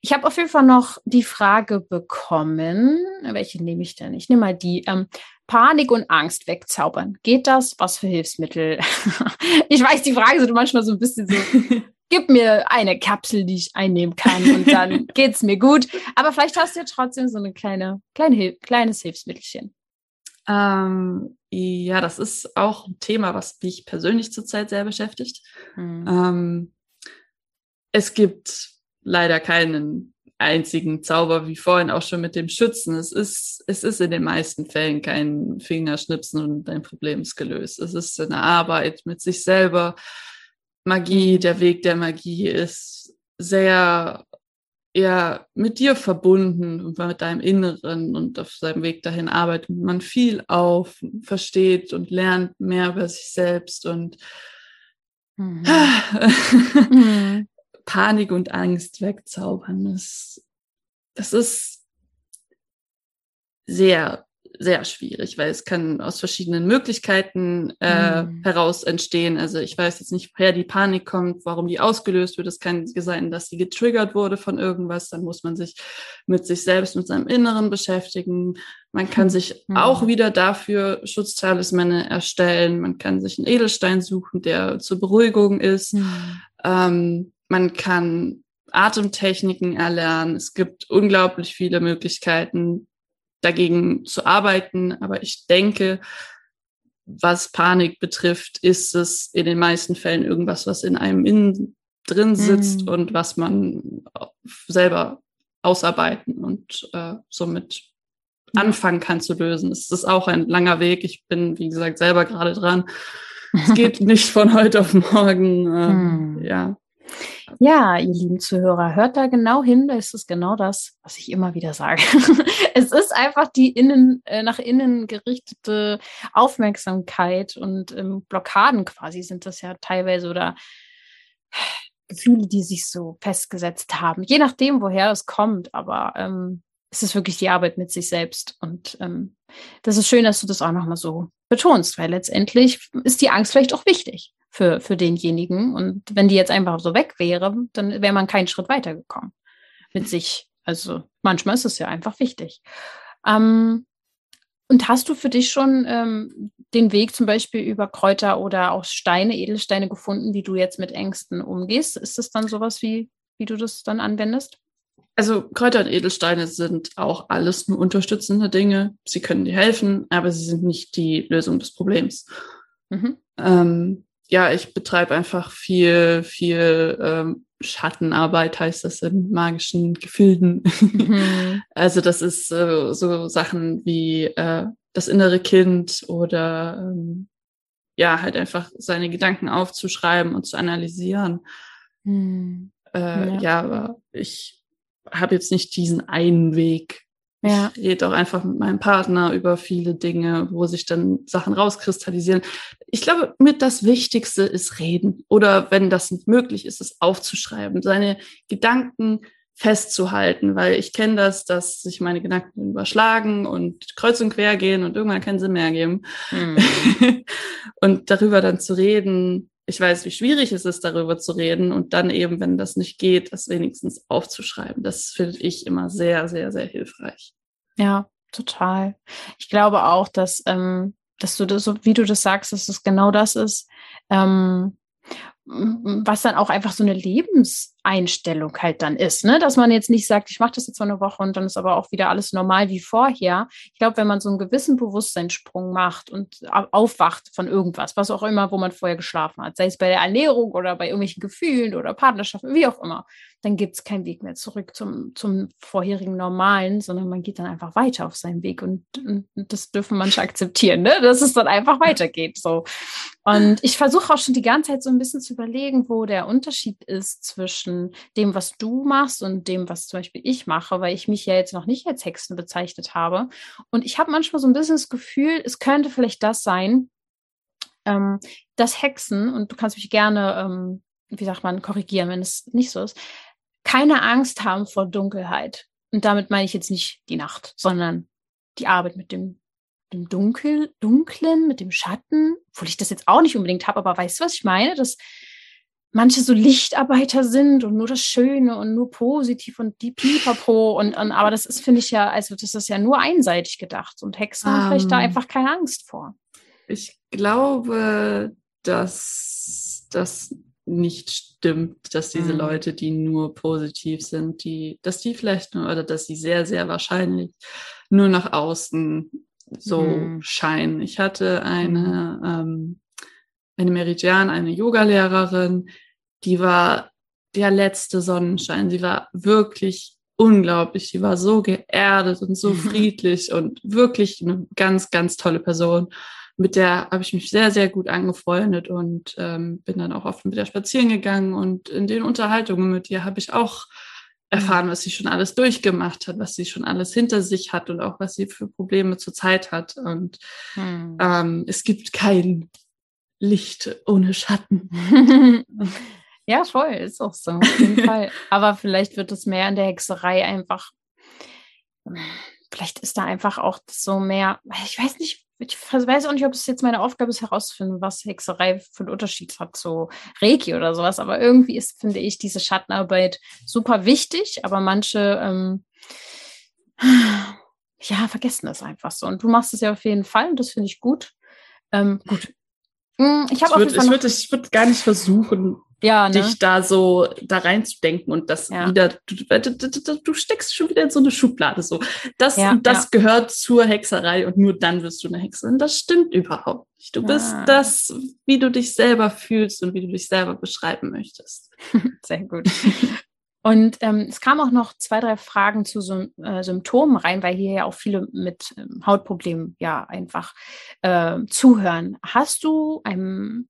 Ich habe auf jeden Fall noch die Frage bekommen, welche nehme ich denn? Ich nehme mal die. Ähm, Panik und Angst wegzaubern. Geht das? Was für Hilfsmittel? ich weiß, die Frage sind manchmal so ein bisschen so, gib mir eine Kapsel, die ich einnehmen kann und dann geht's mir gut. Aber vielleicht hast du ja trotzdem so eine kleine, kleine kleines Hilfsmittelchen. Ähm, ja, das ist auch ein Thema, was mich persönlich zurzeit sehr beschäftigt. Hm. Ähm, es gibt leider keinen einzigen Zauber, wie vorhin auch schon mit dem Schützen. Es ist, es ist in den meisten Fällen kein Fingerschnipsen und dein Problem ist gelöst. Es ist eine Arbeit mit sich selber, Magie, der Weg der Magie ist sehr ja mit dir verbunden und mit deinem Inneren und auf seinem Weg dahin arbeitet man viel auf, versteht und lernt mehr über sich selbst und mhm. Panik und Angst wegzaubern. Das, das ist sehr sehr schwierig, weil es kann aus verschiedenen Möglichkeiten äh, mhm. heraus entstehen. Also ich weiß jetzt nicht, woher die Panik kommt, warum die ausgelöst wird. Es kann sein, dass sie getriggert wurde von irgendwas. Dann muss man sich mit sich selbst, mit seinem Inneren beschäftigen. Man kann sich mhm. auch wieder dafür Schutztalismänne erstellen. Man kann sich einen Edelstein suchen, der zur Beruhigung ist. Mhm. Ähm, man kann Atemtechniken erlernen. Es gibt unglaublich viele Möglichkeiten, dagegen zu arbeiten. Aber ich denke, was Panik betrifft, ist es in den meisten Fällen irgendwas, was in einem innen drin sitzt mhm. und was man selber ausarbeiten und äh, somit anfangen kann zu lösen. Es ist auch ein langer Weg. Ich bin, wie gesagt, selber gerade dran. Es geht nicht von heute auf morgen. Äh, mhm. Ja. Ja, ihr lieben Zuhörer, hört da genau hin. Da ist es genau das, was ich immer wieder sage. es ist einfach die innen, äh, nach innen gerichtete Aufmerksamkeit und ähm, Blockaden quasi sind das ja teilweise oder Gefühle, die sich so festgesetzt haben. Je nachdem, woher es kommt, aber ähm, es ist wirklich die Arbeit mit sich selbst. Und ähm, das ist schön, dass du das auch nochmal so betonst, weil letztendlich ist die Angst vielleicht auch wichtig für, für denjenigen. Und wenn die jetzt einfach so weg wäre, dann wäre man keinen Schritt weitergekommen mit sich. Also manchmal ist es ja einfach wichtig. Ähm, und hast du für dich schon ähm, den Weg zum Beispiel über Kräuter oder auch Steine, Edelsteine gefunden, wie du jetzt mit Ängsten umgehst? Ist das dann sowas, wie, wie du das dann anwendest? Also Kräuter und Edelsteine sind auch alles nur unterstützende Dinge. Sie können dir helfen, aber sie sind nicht die Lösung des Problems. Mhm. Ähm, ja, ich betreibe einfach viel, viel ähm, Schattenarbeit, heißt das in magischen Gefilden. Mhm. also das ist äh, so Sachen wie äh, das innere Kind oder ähm, ja, halt einfach seine Gedanken aufzuschreiben und zu analysieren. Mhm. Äh, ja. ja, aber ich habe jetzt nicht diesen einen Weg, ja. Ich rede auch einfach mit meinem Partner über viele Dinge, wo sich dann Sachen rauskristallisieren. Ich glaube, mit das Wichtigste ist reden. Oder wenn das nicht möglich ist, es aufzuschreiben, seine Gedanken festzuhalten, weil ich kenne das, dass sich meine Gedanken überschlagen und kreuz und quer gehen und irgendwann keinen Sinn mehr ergeben. Mhm. und darüber dann zu reden, ich weiß, wie schwierig es ist, darüber zu reden und dann eben, wenn das nicht geht, das wenigstens aufzuschreiben. Das finde ich immer sehr, sehr, sehr hilfreich. Ja, total. Ich glaube auch, dass, ähm, dass du das, so wie du das sagst, dass es genau das ist, ähm, was dann auch einfach so eine Lebenseinstellung halt dann ist, ne? Dass man jetzt nicht sagt, ich mache das jetzt mal eine Woche und dann ist aber auch wieder alles normal wie vorher. Ich glaube, wenn man so einen gewissen Bewusstseinssprung macht und aufwacht von irgendwas, was auch immer, wo man vorher geschlafen hat, sei es bei der Ernährung oder bei irgendwelchen Gefühlen oder Partnerschaften, wie auch immer, dann gibt es keinen Weg mehr zurück zum, zum vorherigen Normalen, sondern man geht dann einfach weiter auf seinem Weg und, und das dürfen manche akzeptieren, ne? dass es dann einfach weitergeht. So. Und ich versuche auch schon die ganze Zeit so ein bisschen zu überlegen, wo der Unterschied ist zwischen dem, was du machst und dem, was zum Beispiel ich mache, weil ich mich ja jetzt noch nicht als Hexen bezeichnet habe. Und ich habe manchmal so ein bisschen das Gefühl, es könnte vielleicht das sein, ähm, dass Hexen, und du kannst mich gerne, ähm, wie sagt man, korrigieren, wenn es nicht so ist, keine Angst haben vor Dunkelheit. Und damit meine ich jetzt nicht die Nacht, sondern die Arbeit mit dem, dem Dunkel, Dunklen, mit dem Schatten, obwohl ich das jetzt auch nicht unbedingt habe, aber weißt du, was ich meine? Dass manche so Lichtarbeiter sind und nur das Schöne und nur positiv und die Pipapo und, und aber das ist, finde ich ja, also das ist ja nur einseitig gedacht und Hexen um, haben vielleicht da ähm. einfach keine Angst vor. Ich glaube, dass das nicht stimmt, dass diese mhm. Leute, die nur positiv sind, die, dass die vielleicht nur, oder dass sie sehr, sehr wahrscheinlich nur nach außen so mhm. scheinen. Ich hatte eine, ähm, eine Meridian, eine Yogalehrerin, die war der letzte Sonnenschein. Sie war wirklich unglaublich. Die war so geerdet und so friedlich und wirklich eine ganz, ganz tolle Person mit der habe ich mich sehr, sehr gut angefreundet und ähm, bin dann auch oft mit der spazieren gegangen. Und in den Unterhaltungen mit ihr habe ich auch erfahren, was sie schon alles durchgemacht hat, was sie schon alles hinter sich hat und auch was sie für Probleme zurzeit hat. Und hm. ähm, es gibt kein Licht ohne Schatten. ja, voll, ist auch so, auf jeden Fall. Aber vielleicht wird es mehr in der Hexerei einfach, vielleicht ist da einfach auch so mehr, ich weiß nicht, ich weiß auch nicht, ob es jetzt meine Aufgabe ist, herauszufinden, was Hexerei für einen Unterschied hat zu Reiki oder sowas. Aber irgendwie ist, finde ich, diese Schattenarbeit super wichtig, aber manche, ähm, ja, vergessen das einfach so. Und du machst es ja auf jeden Fall und das finde ich gut. Ähm, gut. Hm, ich, ich würde ich würd gar nicht versuchen, ja, ne? dich da so da reinzudenken und das ja. wieder, du, du, du, steckst schon wieder in so eine Schublade so. Das ja, das gehört zur Hexerei und nur dann wirst du eine Hexe. Und das stimmt überhaupt nicht. Du bist das, wie du dich selber fühlst und wie du dich selber beschreiben möchtest. Sehr gut. Und ähm, es kamen auch noch zwei, drei Fragen zu Sym äh, Symptomen rein, weil hier ja auch viele mit ähm, Hautproblemen ja einfach äh, zuhören. Hast du ein,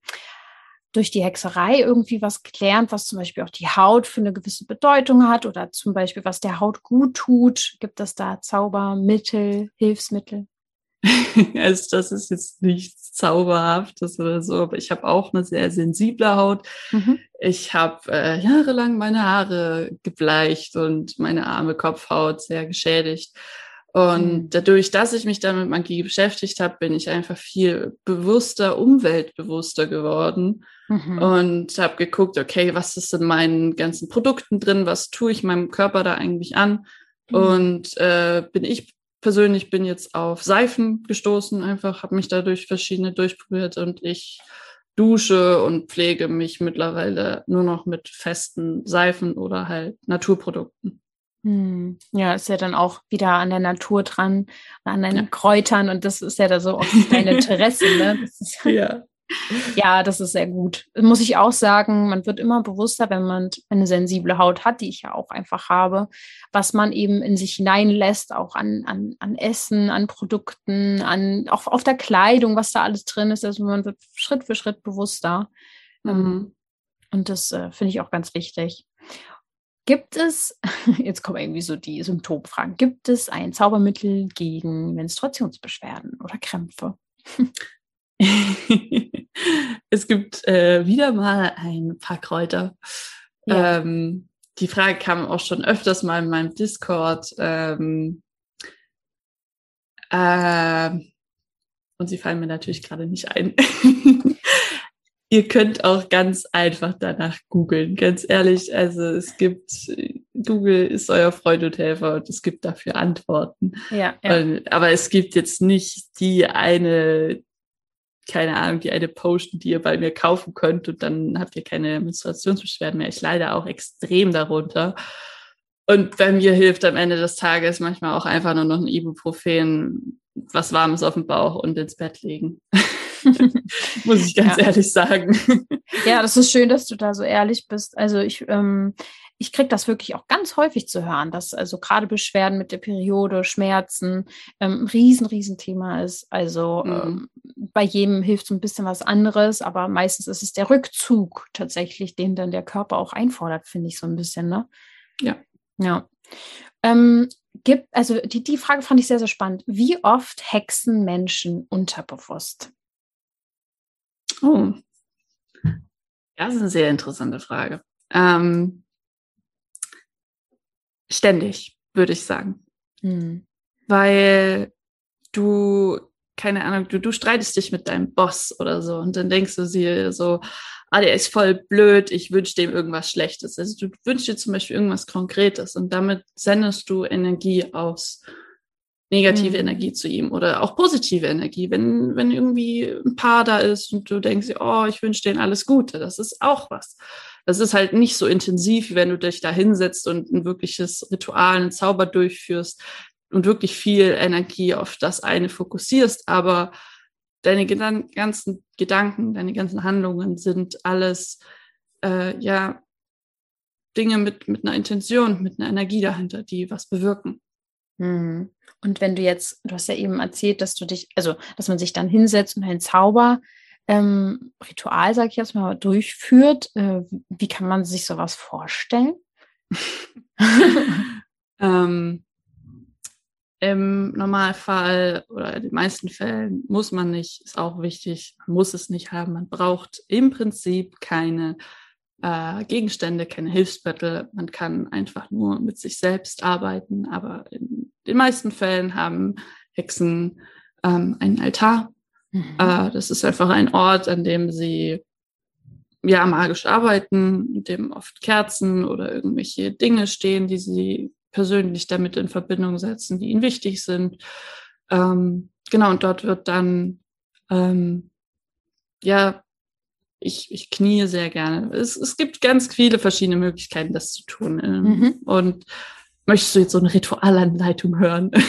durch die Hexerei irgendwie was gelernt, was zum Beispiel auch die Haut für eine gewisse Bedeutung hat oder zum Beispiel, was der Haut gut tut? Gibt es da Zaubermittel, Hilfsmittel? also das ist jetzt nichts Zauberhaftes oder so, aber ich habe auch eine sehr sensible Haut. Mhm. Ich habe äh, jahrelang meine Haare gebleicht und meine arme Kopfhaut sehr geschädigt. Und mhm. dadurch, dass ich mich dann mit Magie beschäftigt habe, bin ich einfach viel bewusster, umweltbewusster geworden mhm. und habe geguckt, okay, was ist in meinen ganzen Produkten drin, was tue ich meinem Körper da eigentlich an? Mhm. Und äh, bin ich persönlich bin jetzt auf Seifen gestoßen, einfach habe mich dadurch verschiedene durchprobiert und ich dusche und pflege mich mittlerweile nur noch mit festen Seifen oder halt Naturprodukten. Hm. Ja, ist ja dann auch wieder an der Natur dran, an den ja. Kräutern und das ist ja da so auch dein Interesse, ne? Ja. Ja, das ist sehr gut. Muss ich auch sagen, man wird immer bewusster, wenn man eine sensible Haut hat, die ich ja auch einfach habe, was man eben in sich hineinlässt, auch an, an, an Essen, an Produkten, an auch auf der Kleidung, was da alles drin ist. Also man wird Schritt für Schritt bewusster. Mhm. Ähm, und das äh, finde ich auch ganz wichtig. Gibt es, jetzt kommen irgendwie so die Symptomfragen, gibt es ein Zaubermittel gegen Menstruationsbeschwerden oder Krämpfe? es gibt äh, wieder mal ein paar Kräuter. Ja. Ähm, die Frage kam auch schon öfters mal in meinem Discord. Ähm, äh, und sie fallen mir natürlich gerade nicht ein. Ihr könnt auch ganz einfach danach googeln, ganz ehrlich. Also es gibt, Google ist euer Freund und Helfer und es gibt dafür Antworten. Ja, ja. Und, aber es gibt jetzt nicht die eine keine Ahnung, die eine Potion, die ihr bei mir kaufen könnt und dann habt ihr keine Menstruationsbeschwerden mehr. Ich leide auch extrem darunter. Und bei mir hilft am Ende des Tages manchmal auch einfach nur noch ein Ibuprofen, was Warmes auf dem Bauch und ins Bett legen. Muss ich ganz ja. ehrlich sagen. Ja, das ist schön, dass du da so ehrlich bist. Also ich, ähm, ich kriege das wirklich auch ganz häufig zu hören, dass also gerade Beschwerden mit der Periode, Schmerzen ähm, ein riesen, riesen Thema ist. Also mhm. ähm, bei jedem hilft so ein bisschen was anderes, aber meistens ist es der Rückzug tatsächlich, den dann der Körper auch einfordert, finde ich so ein bisschen, ne? Ja. Ja. Ähm, gibt, also die, die Frage fand ich sehr, sehr spannend. Wie oft hexen Menschen unterbewusst? Oh. Das ist eine sehr interessante Frage. Ähm, ständig, würde ich sagen. Mhm. Weil du, keine Ahnung, du, du streitest dich mit deinem Boss oder so und dann denkst du dir so, ah, der ist voll blöd, ich wünsche dem irgendwas Schlechtes. Also du wünschst dir zum Beispiel irgendwas Konkretes und damit sendest du Energie aus negative mhm. Energie zu ihm oder auch positive Energie, wenn, wenn irgendwie ein Paar da ist und du denkst, oh, ich wünsche denen alles Gute, das ist auch was. Das ist halt nicht so intensiv, wie wenn du dich da hinsetzt und ein wirkliches Ritual, einen Zauber durchführst und wirklich viel Energie auf das eine fokussierst, aber deine ganzen Gedanken, deine ganzen Handlungen sind alles, äh, ja, Dinge mit, mit einer Intention, mit einer Energie dahinter, die was bewirken. Mhm. Und wenn du jetzt, du hast ja eben erzählt, dass du dich, also dass man sich dann hinsetzt und ein Zauber ähm, Ritual, sag ich jetzt mal, durchführt, äh, wie kann man sich sowas vorstellen? ähm, Im Normalfall oder in den meisten Fällen muss man nicht, ist auch wichtig, man muss es nicht haben. Man braucht im Prinzip keine äh, Gegenstände, keine Hilfsmittel. Man kann einfach nur mit sich selbst arbeiten. Aber in den meisten Fällen haben Hexen ähm, einen Altar. Mhm. Äh, das ist einfach ein Ort, an dem sie ja magisch arbeiten, in dem oft Kerzen oder irgendwelche Dinge stehen, die sie persönlich damit in Verbindung setzen, die ihnen wichtig sind. Ähm, genau, und dort wird dann ähm, ja ich, ich knie sehr gerne. Es, es gibt ganz viele verschiedene Möglichkeiten, das zu tun. Ähm, mhm. Und möchtest du jetzt so eine Ritualanleitung hören?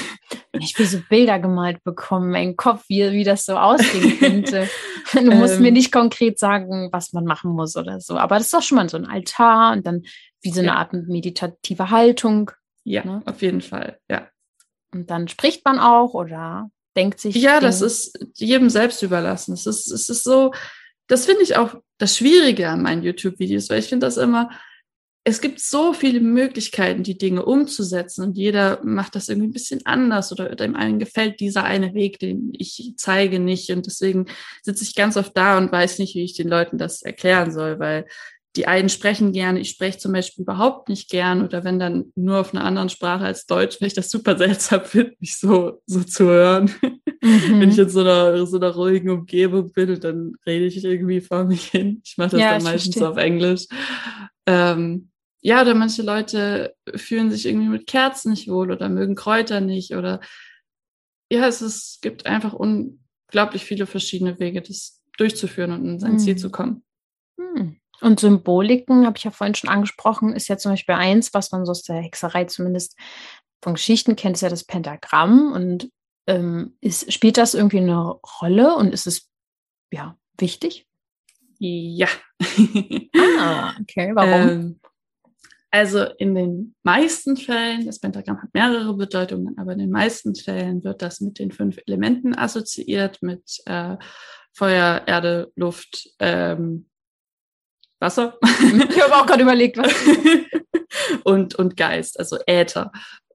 Ich will so Bilder gemalt bekommen, mein Kopf, wie, wie das so aussehen könnte. Du musst ähm, mir nicht konkret sagen, was man machen muss oder so. Aber das ist doch schon mal so ein Altar und dann wie so eine ja. Art meditative Haltung. Ja, ne? auf jeden Fall, ja. Und dann spricht man auch oder denkt sich. Ja, Dinge. das ist jedem selbst überlassen. Es ist, es ist so, das finde ich auch das Schwierige an meinen YouTube-Videos, weil ich finde das immer, es gibt so viele Möglichkeiten, die Dinge umzusetzen und jeder macht das irgendwie ein bisschen anders oder dem einen gefällt dieser eine Weg, den ich zeige nicht und deswegen sitze ich ganz oft da und weiß nicht, wie ich den Leuten das erklären soll, weil die einen sprechen gerne, ich spreche zum Beispiel überhaupt nicht gern oder wenn dann nur auf einer anderen Sprache als Deutsch, weil ich das super seltsam finde, mich so, so zu hören. Mhm. Wenn ich in so einer, so einer ruhigen Umgebung bin, dann rede ich irgendwie vor mich hin. Ich mache das ja, dann meistens verstehe. auf Englisch. Ähm, ja, oder manche Leute fühlen sich irgendwie mit Kerzen nicht wohl oder mögen Kräuter nicht oder ja, es ist, gibt einfach unglaublich viele verschiedene Wege, das durchzuführen und in sein mhm. Ziel zu kommen. Mhm. Und Symboliken, habe ich ja vorhin schon angesprochen, ist ja zum Beispiel eins, was man so aus der Hexerei zumindest von Geschichten kennt, ist ja das Pentagramm. Und ähm, ist, spielt das irgendwie eine Rolle und ist es ja wichtig? Ja. ah, okay. Warum? Ähm, also in den meisten Fällen, das Pentagramm hat mehrere Bedeutungen, aber in den meisten Fällen wird das mit den fünf Elementen assoziiert, mit äh, Feuer, Erde, Luft, ähm, Wasser. Ich habe auch gerade überlegt, was. und, und Geist, also Äther.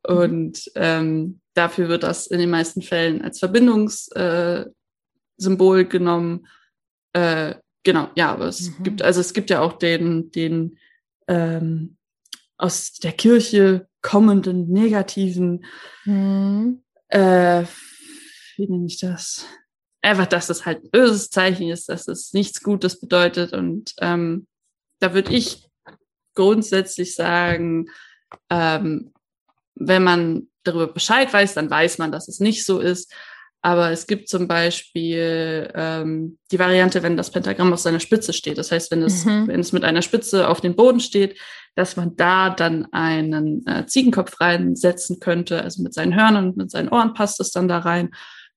Mhm. Und ähm, dafür wird das in den meisten Fällen als Verbindungssymbol äh, genommen. Äh, genau, ja, aber es mhm. gibt, also es gibt ja auch den, den ähm, aus der Kirche kommenden negativen, mhm. äh, wie nenne ich das? Einfach, dass es halt ein böses Zeichen ist, dass es nichts Gutes bedeutet und ähm, da würde ich grundsätzlich sagen, ähm, wenn man darüber Bescheid weiß, dann weiß man, dass es nicht so ist. Aber es gibt zum Beispiel ähm, die Variante, wenn das Pentagramm auf seiner Spitze steht. Das heißt, wenn es, mhm. wenn es mit einer Spitze auf dem Boden steht, dass man da dann einen äh, Ziegenkopf reinsetzen könnte. Also mit seinen Hörnern und mit seinen Ohren passt es dann da rein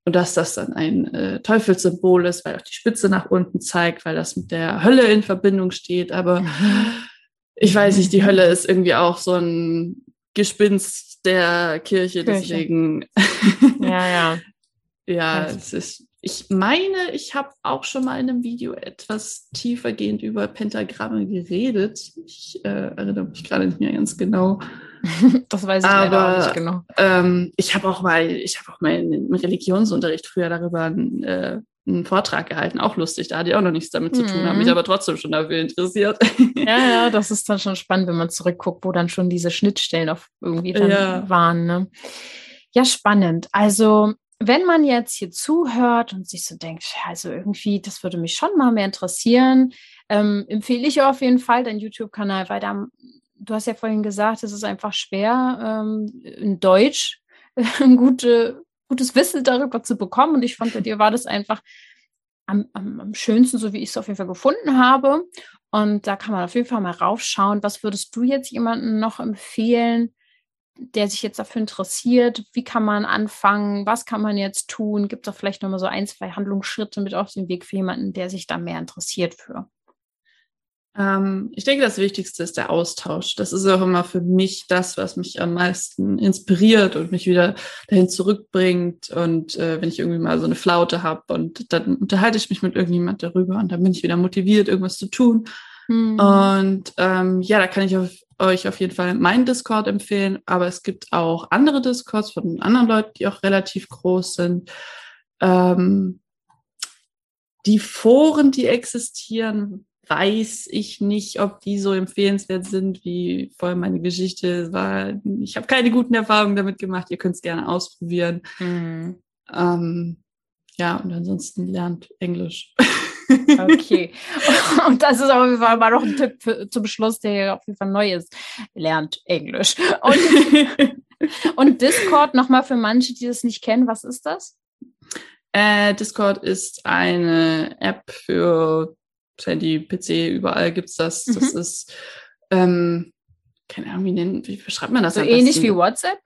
und dass das dann ein äh, Teufelssymbol ist, weil auch die Spitze nach unten zeigt, weil das mit der Hölle in Verbindung steht. Aber mhm. ich weiß nicht, die Hölle ist irgendwie auch so ein Gespinst der Kirche, Kirche. deswegen. ja, ja. ja, es ist ich meine, ich habe auch schon mal in einem Video etwas tiefergehend über Pentagramme geredet. Ich äh, erinnere mich gerade nicht mehr ganz genau. das weiß ich Aber, auch nicht genau. Ähm, ich habe auch mal, ich habe auch mal im Religionsunterricht früher darüber einen, äh, einen Vortrag gehalten, auch lustig. Da hatte ich auch noch nichts damit zu tun, mhm. habe mich aber trotzdem schon dafür interessiert. ja, ja, das ist dann schon spannend, wenn man zurückguckt, wo dann schon diese Schnittstellen auf irgendwie dann ja. waren. Ne? Ja, spannend. Also wenn man jetzt hier zuhört und sich so denkt, also irgendwie, das würde mich schon mal mehr interessieren, ähm, empfehle ich auf jeden Fall deinen YouTube-Kanal, weil da, du hast ja vorhin gesagt, es ist einfach schwer, ähm, in Deutsch ein gute, gutes Wissen darüber zu bekommen. Und ich fand, bei dir war das einfach am, am, am schönsten, so wie ich es auf jeden Fall gefunden habe. Und da kann man auf jeden Fall mal raufschauen. Was würdest du jetzt jemandem noch empfehlen, der sich jetzt dafür interessiert? Wie kann man anfangen? Was kann man jetzt tun? Gibt es auch vielleicht nochmal so ein, zwei Handlungsschritte mit auf den Weg für jemanden, der sich da mehr interessiert für? Ähm, ich denke, das Wichtigste ist der Austausch. Das ist auch immer für mich das, was mich am meisten inspiriert und mich wieder dahin zurückbringt. Und äh, wenn ich irgendwie mal so eine Flaute habe und dann unterhalte ich mich mit irgendjemand darüber und dann bin ich wieder motiviert, irgendwas zu tun. Mhm. Und ähm, ja, da kann ich auf, euch auf jeden Fall meinen Discord empfehlen, aber es gibt auch andere Discords von anderen Leuten, die auch relativ groß sind. Ähm, die Foren, die existieren, weiß ich nicht, ob die so empfehlenswert sind, wie vorher meine Geschichte war. Ich habe keine guten Erfahrungen damit gemacht. Ihr könnt es gerne ausprobieren. Mhm. Ähm, ja, und ansonsten lernt Englisch. Okay. Und das ist auf jeden Fall mal noch ein Tipp für, zum Schluss, der auf jeden Fall neu ist. Lernt Englisch. Und, und Discord nochmal für manche, die das nicht kennen, was ist das? Äh, Discord ist eine App für Handy, PC, überall gibt's das. Das mhm. ist, ähm, keine Ahnung, wie, nennt, wie beschreibt man das? So ähnlich wie WhatsApp?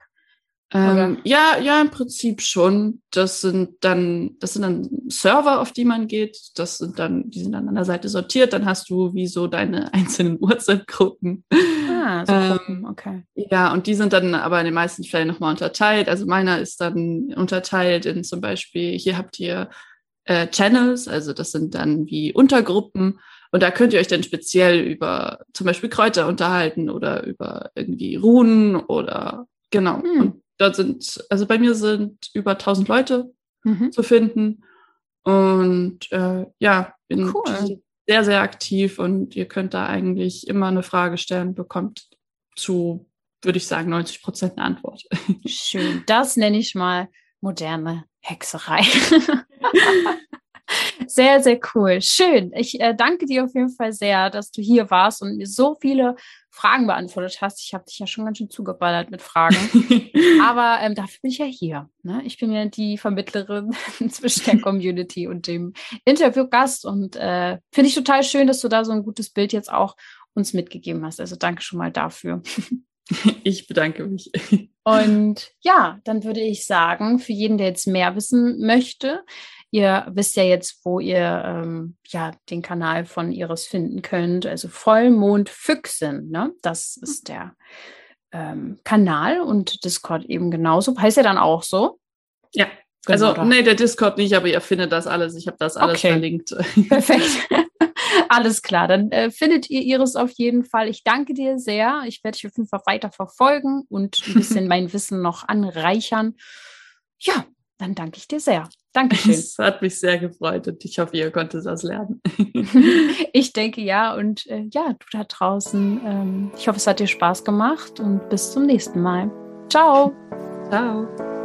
Ähm, ja, ja, im Prinzip schon. Das sind dann, das sind dann Server, auf die man geht. Das sind dann, die sind dann an der Seite sortiert. Dann hast du wie so deine einzelnen WhatsApp-Gruppen. Ah, so ähm, okay. Ja, und die sind dann aber in den meisten Fällen nochmal unterteilt. Also meiner ist dann unterteilt in zum Beispiel, hier habt ihr äh, Channels, also das sind dann wie Untergruppen. Und da könnt ihr euch dann speziell über zum Beispiel Kräuter unterhalten oder über irgendwie Runen oder genau. Hm. Dort sind, also bei mir sind über 1000 Leute mhm. zu finden. Und äh, ja, bin cool. sehr, sehr aktiv und ihr könnt da eigentlich immer eine Frage stellen, bekommt zu, würde ich sagen, 90 Prozent eine Antwort. Schön. Das nenne ich mal moderne Hexerei. sehr, sehr cool. Schön. Ich äh, danke dir auf jeden Fall sehr, dass du hier warst und mir so viele Fragen beantwortet hast. Ich habe dich ja schon ganz schön zugeballert mit Fragen. Aber ähm, dafür bin ich ja hier. Ne? Ich bin ja die Vermittlerin zwischen der Community und dem Interviewgast. Und äh, finde ich total schön, dass du da so ein gutes Bild jetzt auch uns mitgegeben hast. Also danke schon mal dafür. Ich bedanke mich. Und ja, dann würde ich sagen, für jeden, der jetzt mehr wissen möchte, ihr wisst ja jetzt, wo ihr ähm, ja den Kanal von Iris finden könnt. Also Vollmond Füchsen, ne? Das ist der ähm, Kanal und Discord eben genauso. Heißt er dann auch so? Ja. Genau, also, nee, der Discord nicht, aber ihr findet das alles. Ich habe das alles okay. verlinkt. Perfekt. Alles klar, dann äh, findet ihr Iris auf jeden Fall. Ich danke dir sehr. Ich werde dich auf jeden Fall weiter verfolgen und ein bisschen mein Wissen noch anreichern. Ja, dann danke ich dir sehr. Dankeschön. Es hat mich sehr gefreut und ich hoffe, ihr konntet das lernen. ich denke ja und äh, ja, du da draußen. Ähm, ich hoffe, es hat dir Spaß gemacht und bis zum nächsten Mal. Ciao. Ciao.